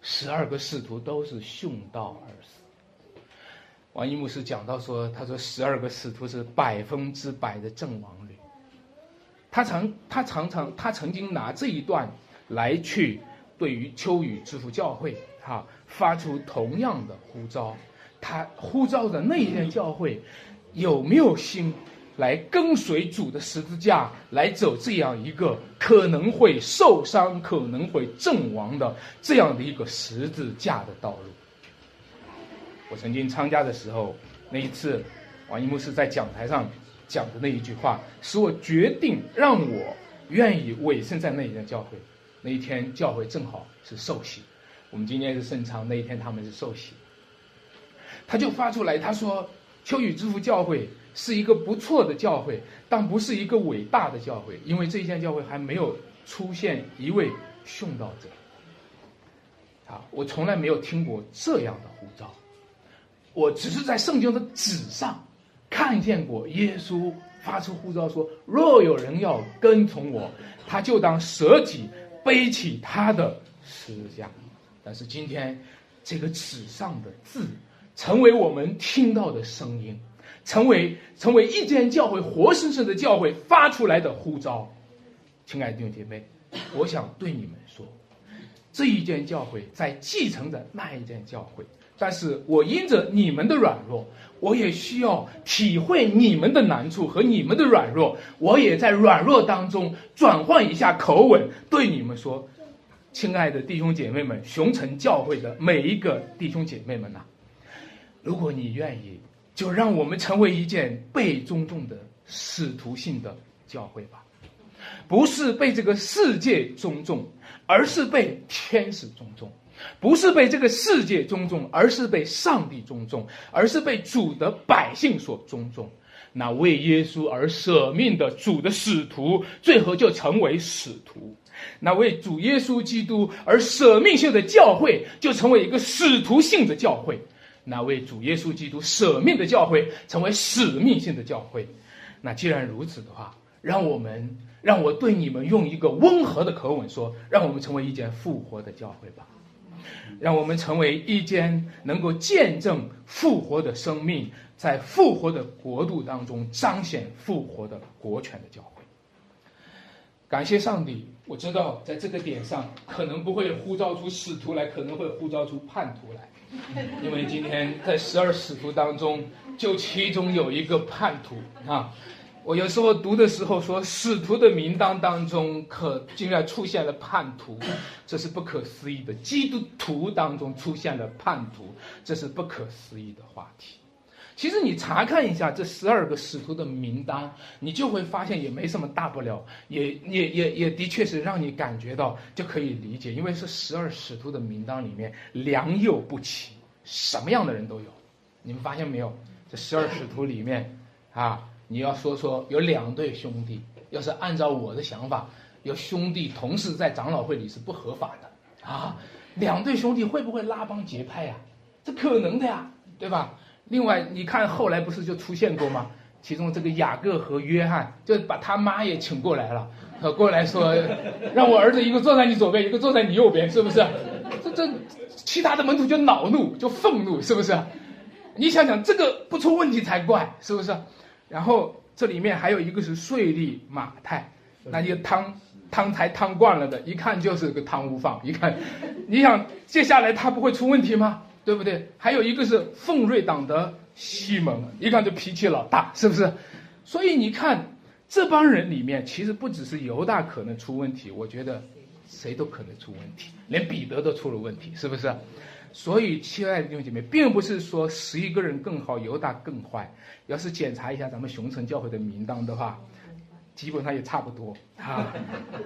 十二个使徒都是殉道而死。王一牧师讲到说：“他说十二个使徒是百分之百的阵亡率。他常他常常他曾经拿这一段来去对于秋雨之父教会哈发出同样的呼召。他呼召的那一间教会有没有心来跟随主的十字架来走这样一个可能会受伤、可能会阵亡的这样的一个十字架的道路？”我曾经参加的时候，那一次，王一牧师在讲台上讲的那一句话，使我决定让我愿意委身在那一天教会。那一天教会正好是受洗，我们今天是圣昌，那一天他们是受洗。他就发出来，他说：“秋雨之父教会是一个不错的教会，但不是一个伟大的教会，因为这一间教会还没有出现一位殉道者。”啊，我从来没有听过这样的呼召。我只是在圣经的纸上看见过耶稣发出呼召说：“若有人要跟从我，他就当舍己，背起他的十字架。”但是今天，这个纸上的字成为我们听到的声音，成为成为一间教会活生生的教会发出来的呼召。亲爱的弟兄姐妹，我想对你们说，这一间教会在继承着那一间教会。但是我因着你们的软弱，我也需要体会你们的难处和你们的软弱，我也在软弱当中转换一下口吻，对你们说：“亲爱的弟兄姐妹们，熊城教会的每一个弟兄姐妹们呐，如果你愿意，就让我们成为一件被尊重的使徒性的教会吧，不是被这个世界尊重，而是被天使尊重。”不是被这个世界尊重，而是被上帝尊重，而是被主的百姓所尊重。那为耶稣而舍命的主的使徒，最后就成为使徒；那为主耶稣基督而舍命性的教会，就成为一个使徒性的教会；那为主耶稣基督舍命的教会，成为使命性的教会。那既然如此的话，让我们让我对你们用一个温和的口吻说：让我们成为一间复活的教会吧。让我们成为一间能够见证复活的生命，在复活的国度当中彰显复活的国权的教会。感谢上帝，我知道在这个点上可能不会呼召出使徒来，可能会呼召出叛徒来，因为今天在十二使徒当中，就其中有一个叛徒啊。我有时候读的时候说，使徒的名单当中可竟然出现了叛徒，这是不可思议的。基督徒当中出现了叛徒，这是不可思议的话题。其实你查看一下这十二个使徒的名单，你就会发现也没什么大不了，也也也也的确是让你感觉到就可以理解，因为是十二使徒的名单里面良莠不齐，什么样的人都有。你们发现没有？这十二使徒里面啊。你要说说有两对兄弟，要是按照我的想法，有兄弟同时在长老会里是不合法的啊。两对兄弟会不会拉帮结派呀？这可能的呀，对吧？另外，你看后来不是就出现过吗？其中这个雅各和约翰就把他妈也请过来了，过来说让我儿子一个坐在你左边，一个坐在你右边，是不是？这这其他的门徒就恼怒，就愤怒，是不是？你想想，这个不出问题才怪，是不是？然后这里面还有一个是税吏马太，那就汤汤才汤惯了的，一看就是个贪污犯。一看，你想接下来他不会出问题吗？对不对？还有一个是奉瑞党的西蒙，一看就脾气老大，是不是？所以你看这帮人里面，其实不只是犹大可能出问题，我觉得谁都可能出问题，连彼得都出了问题，是不是？所以，亲爱的弟兄姐妹，并不是说十一个人更好，犹大更坏。要是检查一下咱们熊城教会的名单的话，基本上也差不多哈。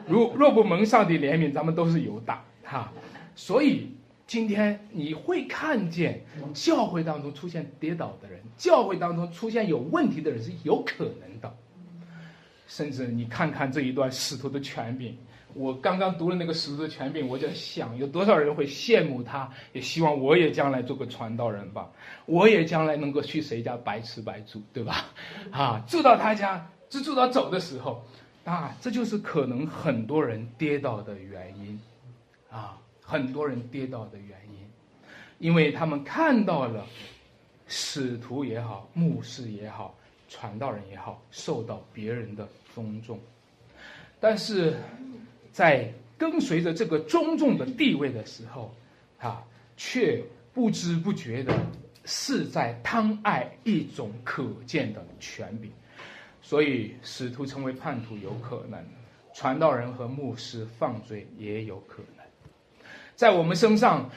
如若不蒙上帝怜悯，咱们都是犹大哈。所以，今天你会看见教会当中出现跌倒的人，教会当中出现有问题的人是有可能的。甚至你看看这一段使徒的权柄。我刚刚读了那个使徒的权柄，我就想，有多少人会羡慕他，也希望我也将来做个传道人吧，我也将来能够去谁家白吃白住，对吧？啊，住到他家，就住到走的时候，啊，这就是可能很多人跌倒的原因，啊，很多人跌倒的原因，因为他们看到了使徒也好，牧师也好，传道人也好，受到别人的尊重，但是。在跟随着这个尊重的地位的时候，啊，却不知不觉的是在贪爱一种可见的权柄，所以使徒成为叛徒有可能，传道人和牧师犯罪也有可能，在我们身上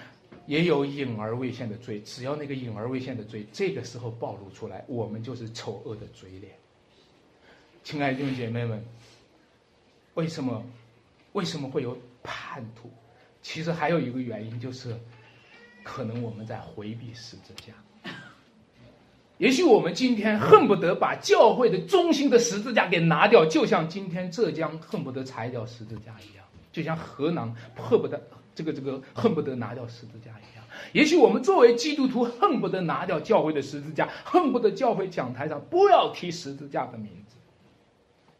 也有隐而未现的罪，只要那个隐而未现的罪这个时候暴露出来，我们就是丑恶的嘴脸。亲爱的弟兄姐妹们，为什么？为什么会有叛徒？其实还有一个原因，就是可能我们在回避十字架。也许我们今天恨不得把教会的中心的十字架给拿掉，就像今天浙江恨不得拆掉十字架一样，就像河南恨不得这个这个恨不得拿掉十字架一样。也许我们作为基督徒恨不得拿掉教会的十字架，恨不得教会讲台上不要提十字架的名字。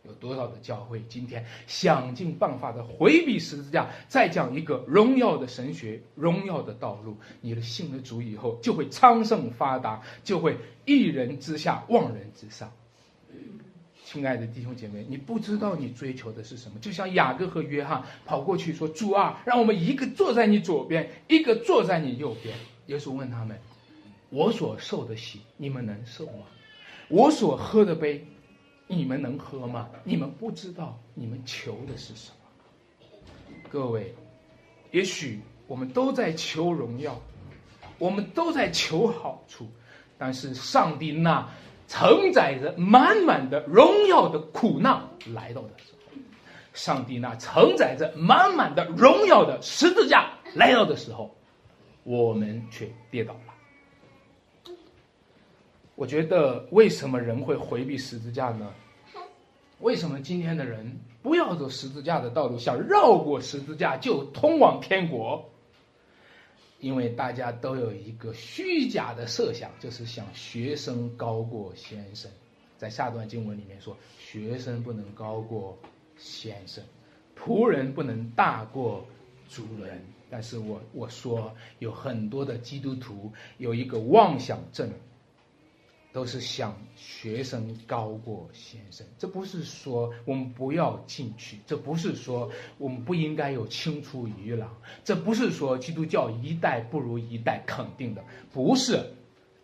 有多少的教会今天想尽办法的回避十字架，再讲一个荣耀的神学、荣耀的道路？你的信了主以后，就会昌盛发达，就会一人之下，万人之上。亲爱的弟兄姐妹，你不知道你追求的是什么？就像雅各和约翰跑过去说：“主啊，让我们一个坐在你左边，一个坐在你右边。”耶稣问他们：“我所受的喜，你们能受吗？我所喝的杯？”你们能喝吗？你们不知道你们求的是什么。各位，也许我们都在求荣耀，我们都在求好处，但是上帝那承载着满满的荣耀的苦难来到的时候，上帝那承载着满满的荣耀的十字架来到的时候，我们却跌倒了。我觉得为什么人会回避十字架呢？为什么今天的人不要走十字架的道路，想绕过十字架就通往天国？因为大家都有一个虚假的设想，就是想学生高过先生。在下段经文里面说，学生不能高过先生，仆人不能大过主人。但是我我说有很多的基督徒有一个妄想症，都是想学生高过先生。这不是说我们不要进去，这不是说我们不应该有青出于蓝，这不是说基督教一代不如一代肯定的，不是，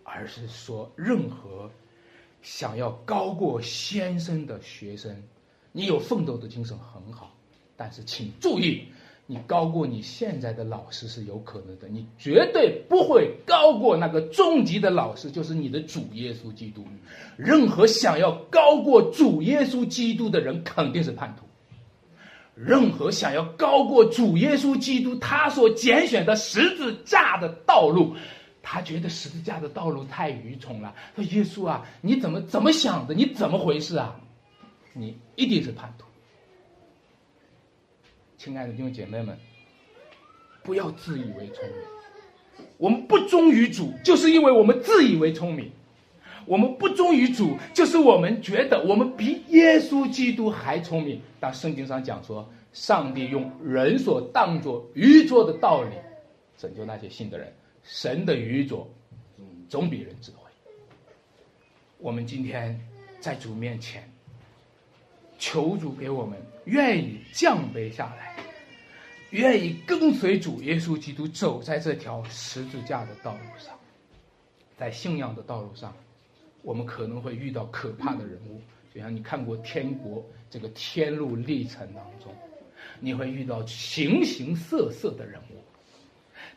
而是说任何想要高过先生的学生，你有奋斗的精神很好，但是请注意。你高过你现在的老师是有可能的，你绝对不会高过那个终极的老师，就是你的主耶稣基督。任何想要高过主耶稣基督的人，肯定是叛徒。任何想要高过主耶稣基督，他所拣选的十字架的道路，他觉得十字架的道路太愚蠢了。说耶稣啊，你怎么怎么想的？你怎么回事啊？你一定是叛徒。亲爱的弟兄姐妹们，不要自以为聪明。我们不忠于主，就是因为我们自以为聪明；我们不忠于主，就是我们觉得我们比耶稣基督还聪明。但圣经上讲说，上帝用人所当作愚拙的道理拯救那些信的人，神的愚拙总比人智慧。我们今天在主面前。求主给我们愿意降卑下来，愿意跟随主耶稣基督走在这条十字架的道路上。在信仰的道路上，我们可能会遇到可怕的人物，就像你看过《天国》这个天路历程当中，你会遇到形形色色的人物。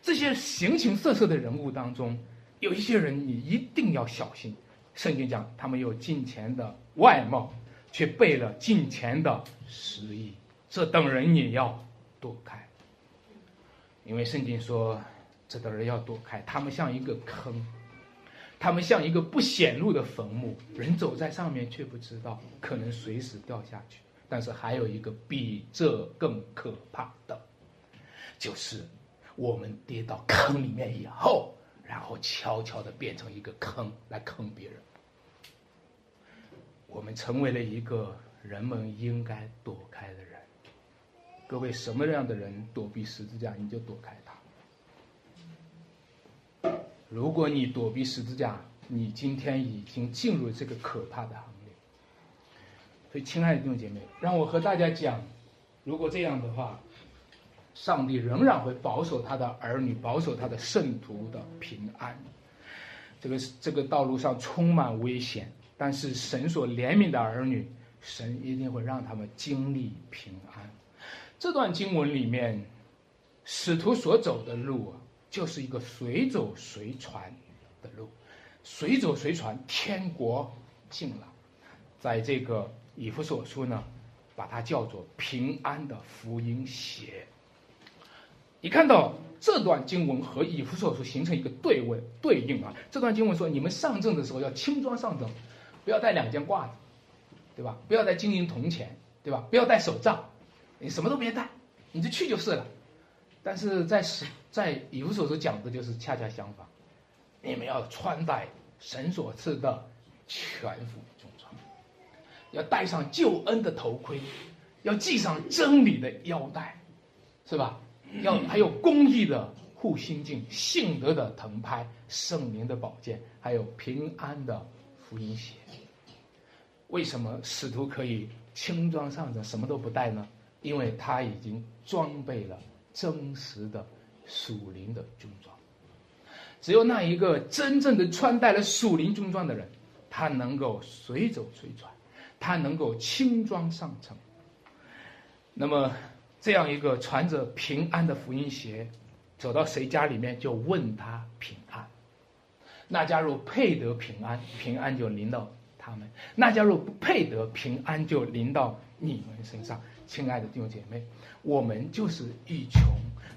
这些形形色色的人物当中，有一些人你一定要小心。圣经讲，他们有金钱的外貌。却背了金钱的实意，这等人也要躲开。因为圣经说，这等人要躲开，他们像一个坑，他们像一个不显露的坟墓，人走在上面却不知道，可能随时掉下去。但是还有一个比这更可怕的，就是我们跌到坑里面以后，然后悄悄的变成一个坑来坑别人。我们成为了一个人们应该躲开的人。各位，什么样的人躲避十字架，你就躲开他。如果你躲避十字架，你今天已经进入这个可怕的行列。所以，亲爱的弟兄姐妹，让我和大家讲：如果这样的话，上帝仍然会保守他的儿女，保守他的圣徒的平安。这个这个道路上充满危险。但是神所怜悯的儿女，神一定会让他们经历平安。这段经文里面，使徒所走的路啊，就是一个随走随传的路，随走随传，天国近了。在这个以弗所书呢，把它叫做平安的福音鞋。你看到这段经文和以弗所书形成一个对位对应啊。这段经文说，你们上阵的时候要轻装上阵。不要带两件褂子，对吧？不要带金银铜钱，对吧？不要带手杖，你什么都别带，你就去就是了。但是在是，在以弗所书讲的就是恰恰相反，你们要穿戴神所赐的全副军装，要戴上救恩的头盔，要系上真理的腰带，是吧？要还有公义的护心镜、信德的藤拍、圣灵的宝剑，还有平安的福音鞋。为什么使徒可以轻装上阵，什么都不带呢？因为他已经装备了真实的属灵的军装。只有那一个真正的穿戴了属灵军装的人，他能够随走随穿，他能够轻装上阵。那么，这样一个穿着平安的福音鞋，走到谁家里面就问他平安。那假如配得平安，平安就临到。他们那假如不配得平安，就临到你们身上，亲爱的弟兄姐妹，我们就是一群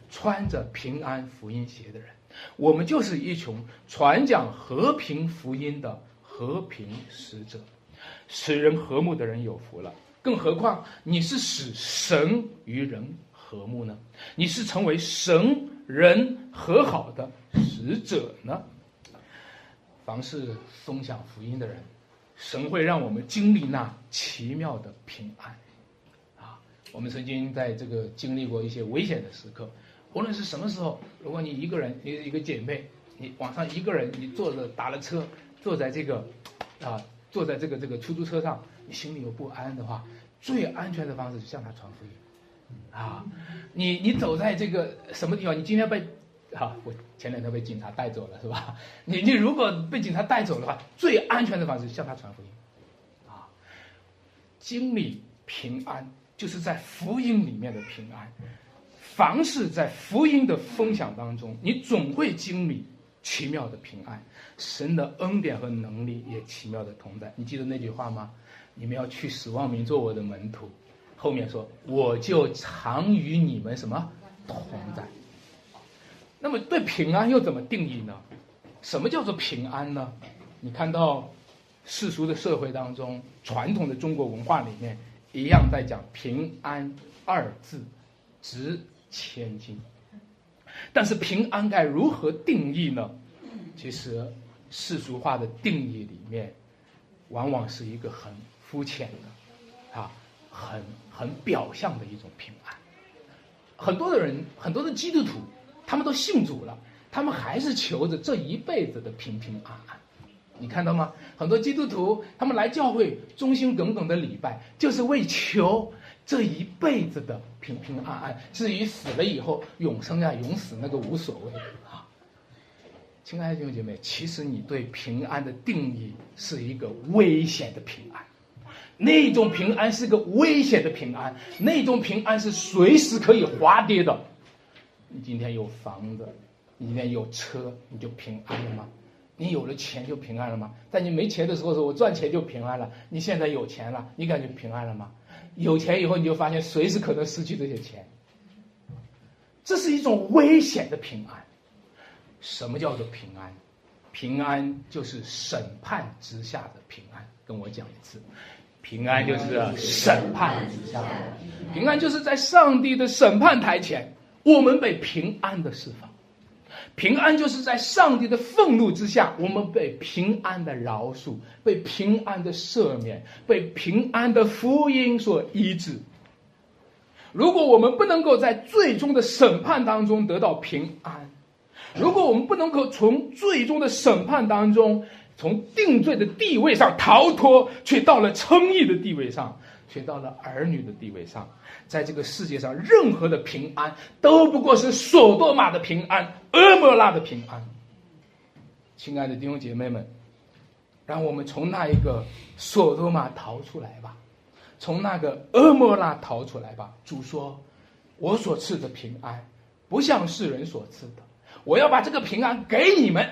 穿着平安福音鞋的人，我们就是一群传讲和平福音的和平使者，使人和睦的人有福了。更何况你是使神与人和睦呢？你是成为神人和好的使者呢？凡是分享福音的人。神会让我们经历那奇妙的平安，啊！我们曾经在这个经历过一些危险的时刻，无论是什么时候，如果你一个人，你一个姐妹，你晚上一个人，你坐着打了车，坐在这个，啊，坐在这个这个出租车上，你心里有不安的话，最安全的方式是向他传福音。啊，你你走在这个什么地方？你今天被，啊，我前两天被警察带走了，是吧？你你如果被警察带走的话，最安全的方式向他传福音。啊，经历平安，就是在福音里面的平安。凡是在福音的分享当中，你总会经历奇妙的平安，神的恩典和能力也奇妙的同在。你记得那句话吗？你们要去使万民做我的门徒。后面说，我就常与你们什么同在。那么对平安又怎么定义呢？什么叫做平安呢？你看到世俗的社会当中，传统的中国文化里面，一样在讲平安二字，值千金。但是平安该如何定义呢？其实世俗化的定义里面，往往是一个很肤浅的，啊。很很表象的一种平安，很多的人，很多的基督徒，他们都信主了，他们还是求着这一辈子的平平安安。你看到吗？很多基督徒，他们来教会忠心耿耿的礼拜，就是为求这一辈子的平平安安。至于死了以后永生呀、永死，那个无所谓啊。亲爱的弟兄姐妹，其实你对平安的定义是一个危险的平安。那种平安是个危险的平安，那种平安是随时可以滑跌的。你今天有房子，你今天有车，你就平安了吗？你有了钱就平安了吗？在你没钱的时候说，我赚钱就平安了。你现在有钱了，你感觉平安了吗？有钱以后你就发现随时可能失去这些钱。这是一种危险的平安。什么叫做平安？平安就是审判之下的平安。跟我讲一次。平安就是审判之下的，平安就是在上帝的审判台前，我们被平安的释放；平安就是在上帝的愤怒之下，我们被平安的饶恕，被平安的赦免，被平安的福音所医治。如果我们不能够在最终的审判当中得到平安，如果我们不能够从最终的审判当中，从定罪的地位上逃脱，却到了称义的地位上，却到了儿女的地位上。在这个世界上，任何的平安都不过是索多玛的平安，俄摩拉的平安。亲爱的弟兄姐妹们，让我们从那一个索多玛逃出来吧，从那个俄摩拉逃出来吧。主说：“我所赐的平安，不像世人所赐的。我要把这个平安给你们，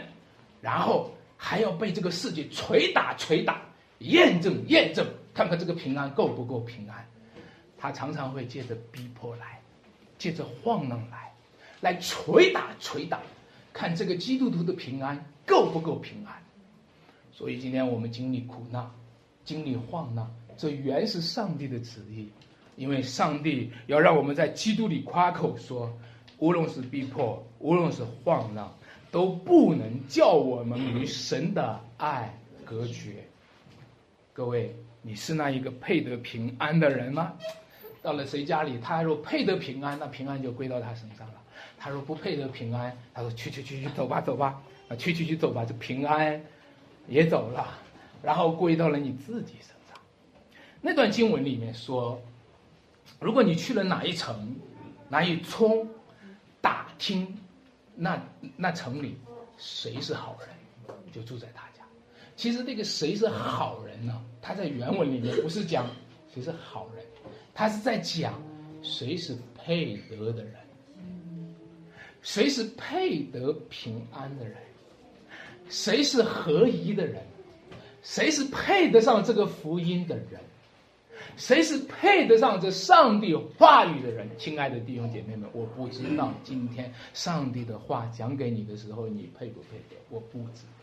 然后。”还要被这个世界捶打捶打，验证验证，看看这个平安够不够平安。他常常会借着逼迫来，借着晃荡来，来捶打捶打，看这个基督徒的平安够不够平安。所以今天我们经历苦难，经历晃荡，这原是上帝的旨意，因为上帝要让我们在基督里夸口说，无论是逼迫，无论是晃荡。都不能叫我们与神的爱隔绝。各位，你是那一个配得平安的人吗？到了谁家里，他若配得平安，那平安就归到他身上了；他若不配得平安，他说去去去去走吧走吧，啊去去去走吧，这平安也走了，然后归到了你自己身上。那段经文里面说，如果你去了哪一层，哪一村，打听。那那城里谁是好人，就住在他家。其实这个谁是好人呢？他在原文里面不是讲谁是好人，他是在讲谁是配得的人，谁是配得平安的人，谁是合宜的人，谁是配得上这个福音的人。谁是配得上这上帝话语的人？亲爱的弟兄姐妹们，我不知道今天上帝的话讲给你的时候，你配不配得？我不知道。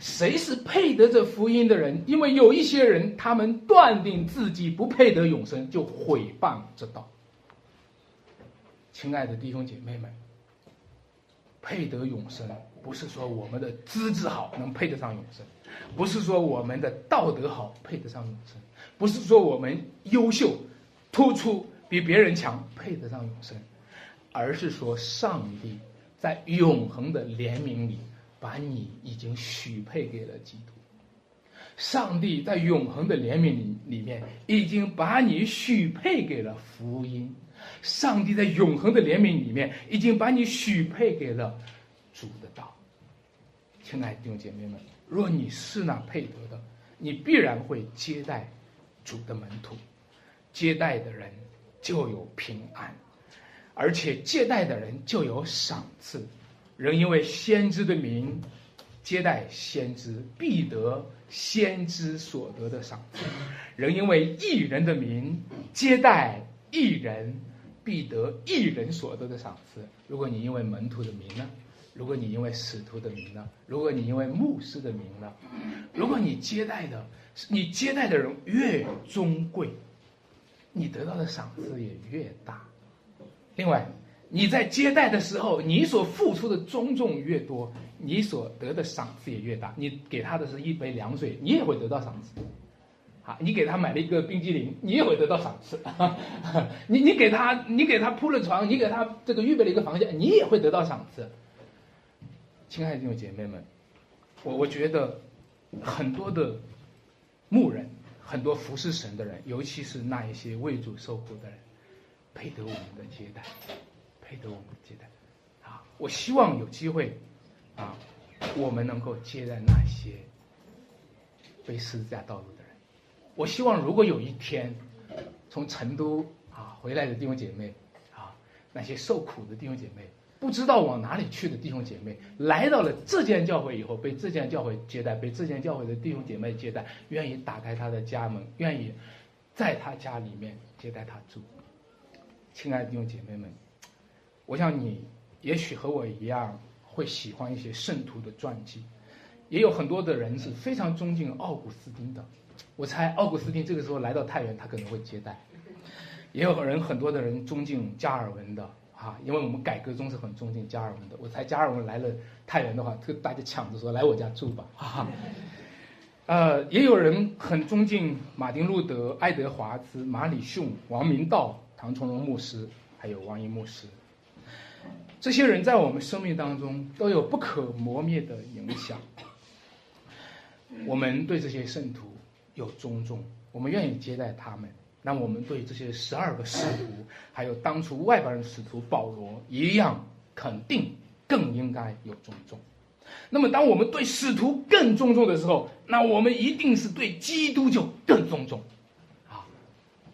谁是配得这福音的人？因为有一些人，他们断定自己不配得永生，就毁谤这道。亲爱的弟兄姐妹们，配得永生，不是说我们的资质好能配得上永生，不是说我们的道德好配得上永生。不是说我们优秀、突出、比别人强，配得上永生，而是说上帝在永恒的怜悯里，把你已经许配给了基督。上帝在永恒的怜悯里里面，已经把你许配给了福音。上帝在永恒的怜悯里面，已经把你许配给了主的道。亲爱的弟兄姐妹们，若你是那配得的，你必然会接待主的门徒，接待的人就有平安，而且接待的人就有赏赐。人因为先知的名接待先知，必得先知所得的赏赐；人因为一人的名接待一人，必得一人所得的赏赐。如果你因为门徒的名呢？如果你因为使徒的名呢？如果你因为牧师的名呢？如果你接待的，你接待的人越尊贵，你得到的赏赐也越大。另外，你在接待的时候，你所付出的尊重越多，你所得的赏赐也越大。你给他的是一杯凉水，你也会得到赏赐。好，你给他买了一个冰激凌，你也会得到赏赐。你你给他，你给他铺了床，你给他这个预备了一个房间，你也会得到赏赐。亲爱的弟兄姐妹们，我我觉得很多的牧人，很多服侍神的人，尤其是那一些为主受苦的人，配得我们的接待，配得我们接待。啊，我希望有机会，啊，我们能够接待那些被十字架道路的人。我希望如果有一天，从成都啊回来的弟兄姐妹，啊，那些受苦的弟兄姐妹。不知道往哪里去的弟兄姐妹，来到了这间教会以后，被这间教会接待，被这间教会的弟兄姐妹接待，愿意打开他的家门，愿意在他家里面接待他住。亲爱的弟兄姐妹们，我想你也许和我一样会喜欢一些圣徒的传记，也有很多的人是非常尊敬奥古斯丁的。我猜奥古斯丁这个时候来到太原，他可能会接待。也有人很多的人尊敬加尔文的。啊，因为我们改革中是很尊敬加尔文的。我猜加尔文来了太原的话，这大家抢着说来我家住吧。啊，呃，也有人很尊敬马丁路德、爱德华兹、马里逊、王明道、唐崇荣牧师，还有王一牧师。这些人在我们生命当中都有不可磨灭的影响。我们对这些圣徒有尊重，我们愿意接待他们。那我们对这些十二个使徒，还有当初外邦人使徒保罗一样，肯定更应该有尊重。那么，当我们对使徒更尊重的时候，那我们一定是对基督就更尊重，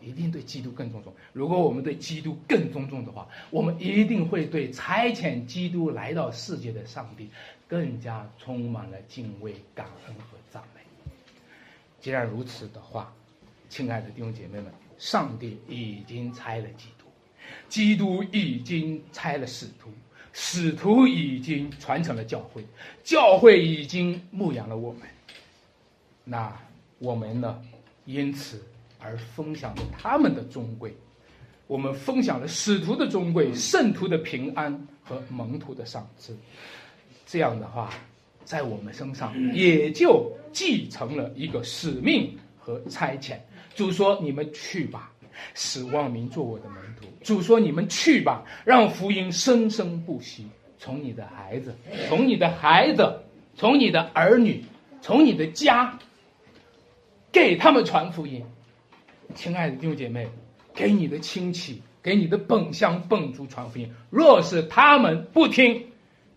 一定对基督更尊重。如果我们对基督更尊重的话，我们一定会对差遣基督来到世界的上帝更加充满了敬畏、感恩和赞美。既然如此的话，亲爱的弟兄姐妹们，上帝已经拆了基督，基督已经拆了使徒，使徒已经传承了教会，教会已经牧养了我们。那我们呢？因此而分享了他们的尊贵，我们分享了使徒的尊贵、圣徒的平安和门徒的赏赐。这样的话，在我们身上也就继承了一个使命和差遣。主说：“你们去吧，使万民做我的门徒。”主说：“你们去吧，让福音生生不息，从你的孩子，从你的孩子，从你的儿女，从你的家，给他们传福音。”亲爱的弟兄姐妹，给你的亲戚，给你的本乡本族传福音。若是他们不听，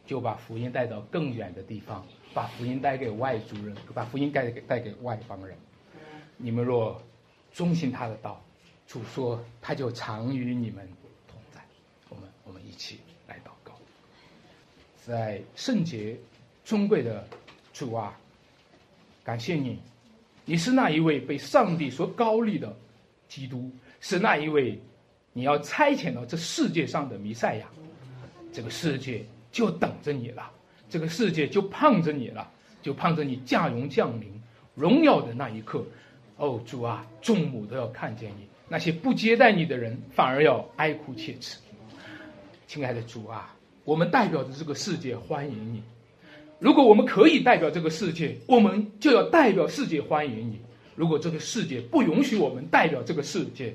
就把福音带到更远的地方，把福音带给外族人，把福音带给带给外邦人。你们若忠心他的道，主说他就常与你们同在。我们我们一起来祷告，在圣洁尊贵的主啊，感谢你，你是那一位被上帝所高立的基督，是那一位你要差遣到这世界上的弥赛亚，这个世界就等着你了，这个世界就盼着你了，就盼着你驾荣降临荣耀的那一刻。哦，主啊，众母都要看见你；那些不接待你的人，反而要哀哭切齿。亲爱的主啊，我们代表着这个世界欢迎你。如果我们可以代表这个世界，我们就要代表世界欢迎你。如果这个世界不允许我们代表这个世界，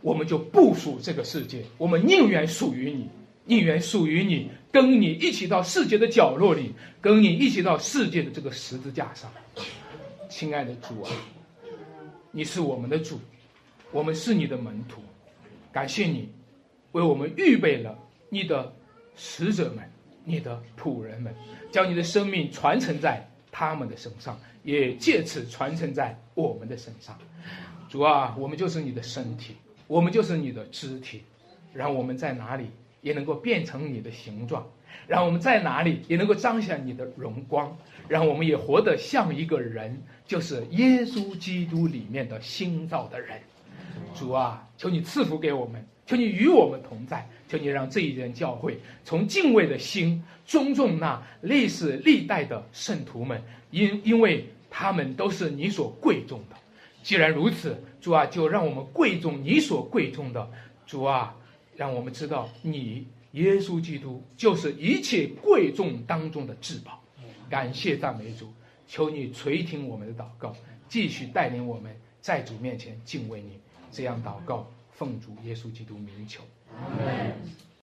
我们就不属这个世界。我们宁愿属于你，宁愿属于你，跟你一起到世界的角落里，跟你一起到世界的这个十字架上。亲爱的主啊，你是我们的主，我们是你的门徒，感谢你为我们预备了你的使者们、你的仆人们，将你的生命传承在他们的身上，也借此传承在我们的身上。主啊，我们就是你的身体，我们就是你的肢体，让我们在哪里也能够变成你的形状，让我们在哪里也能够彰显你的荣光，让我们也活得像一个人，就是耶稣基督里面的新造的人。主啊，求你赐福给我们，求你与我们同在，求你让这一间教会从敬畏的心尊重那历史历代的圣徒们，因因为他们都是你所贵重的。既然如此，主啊，就让我们贵重你所贵重的，主啊，让我们知道你耶稣基督就是一切贵重当中的至宝。感谢赞美主，求你垂听我们的祷告，继续带领我们在主面前敬畏你。这样祷告，奉主耶稣基督名求。Amen.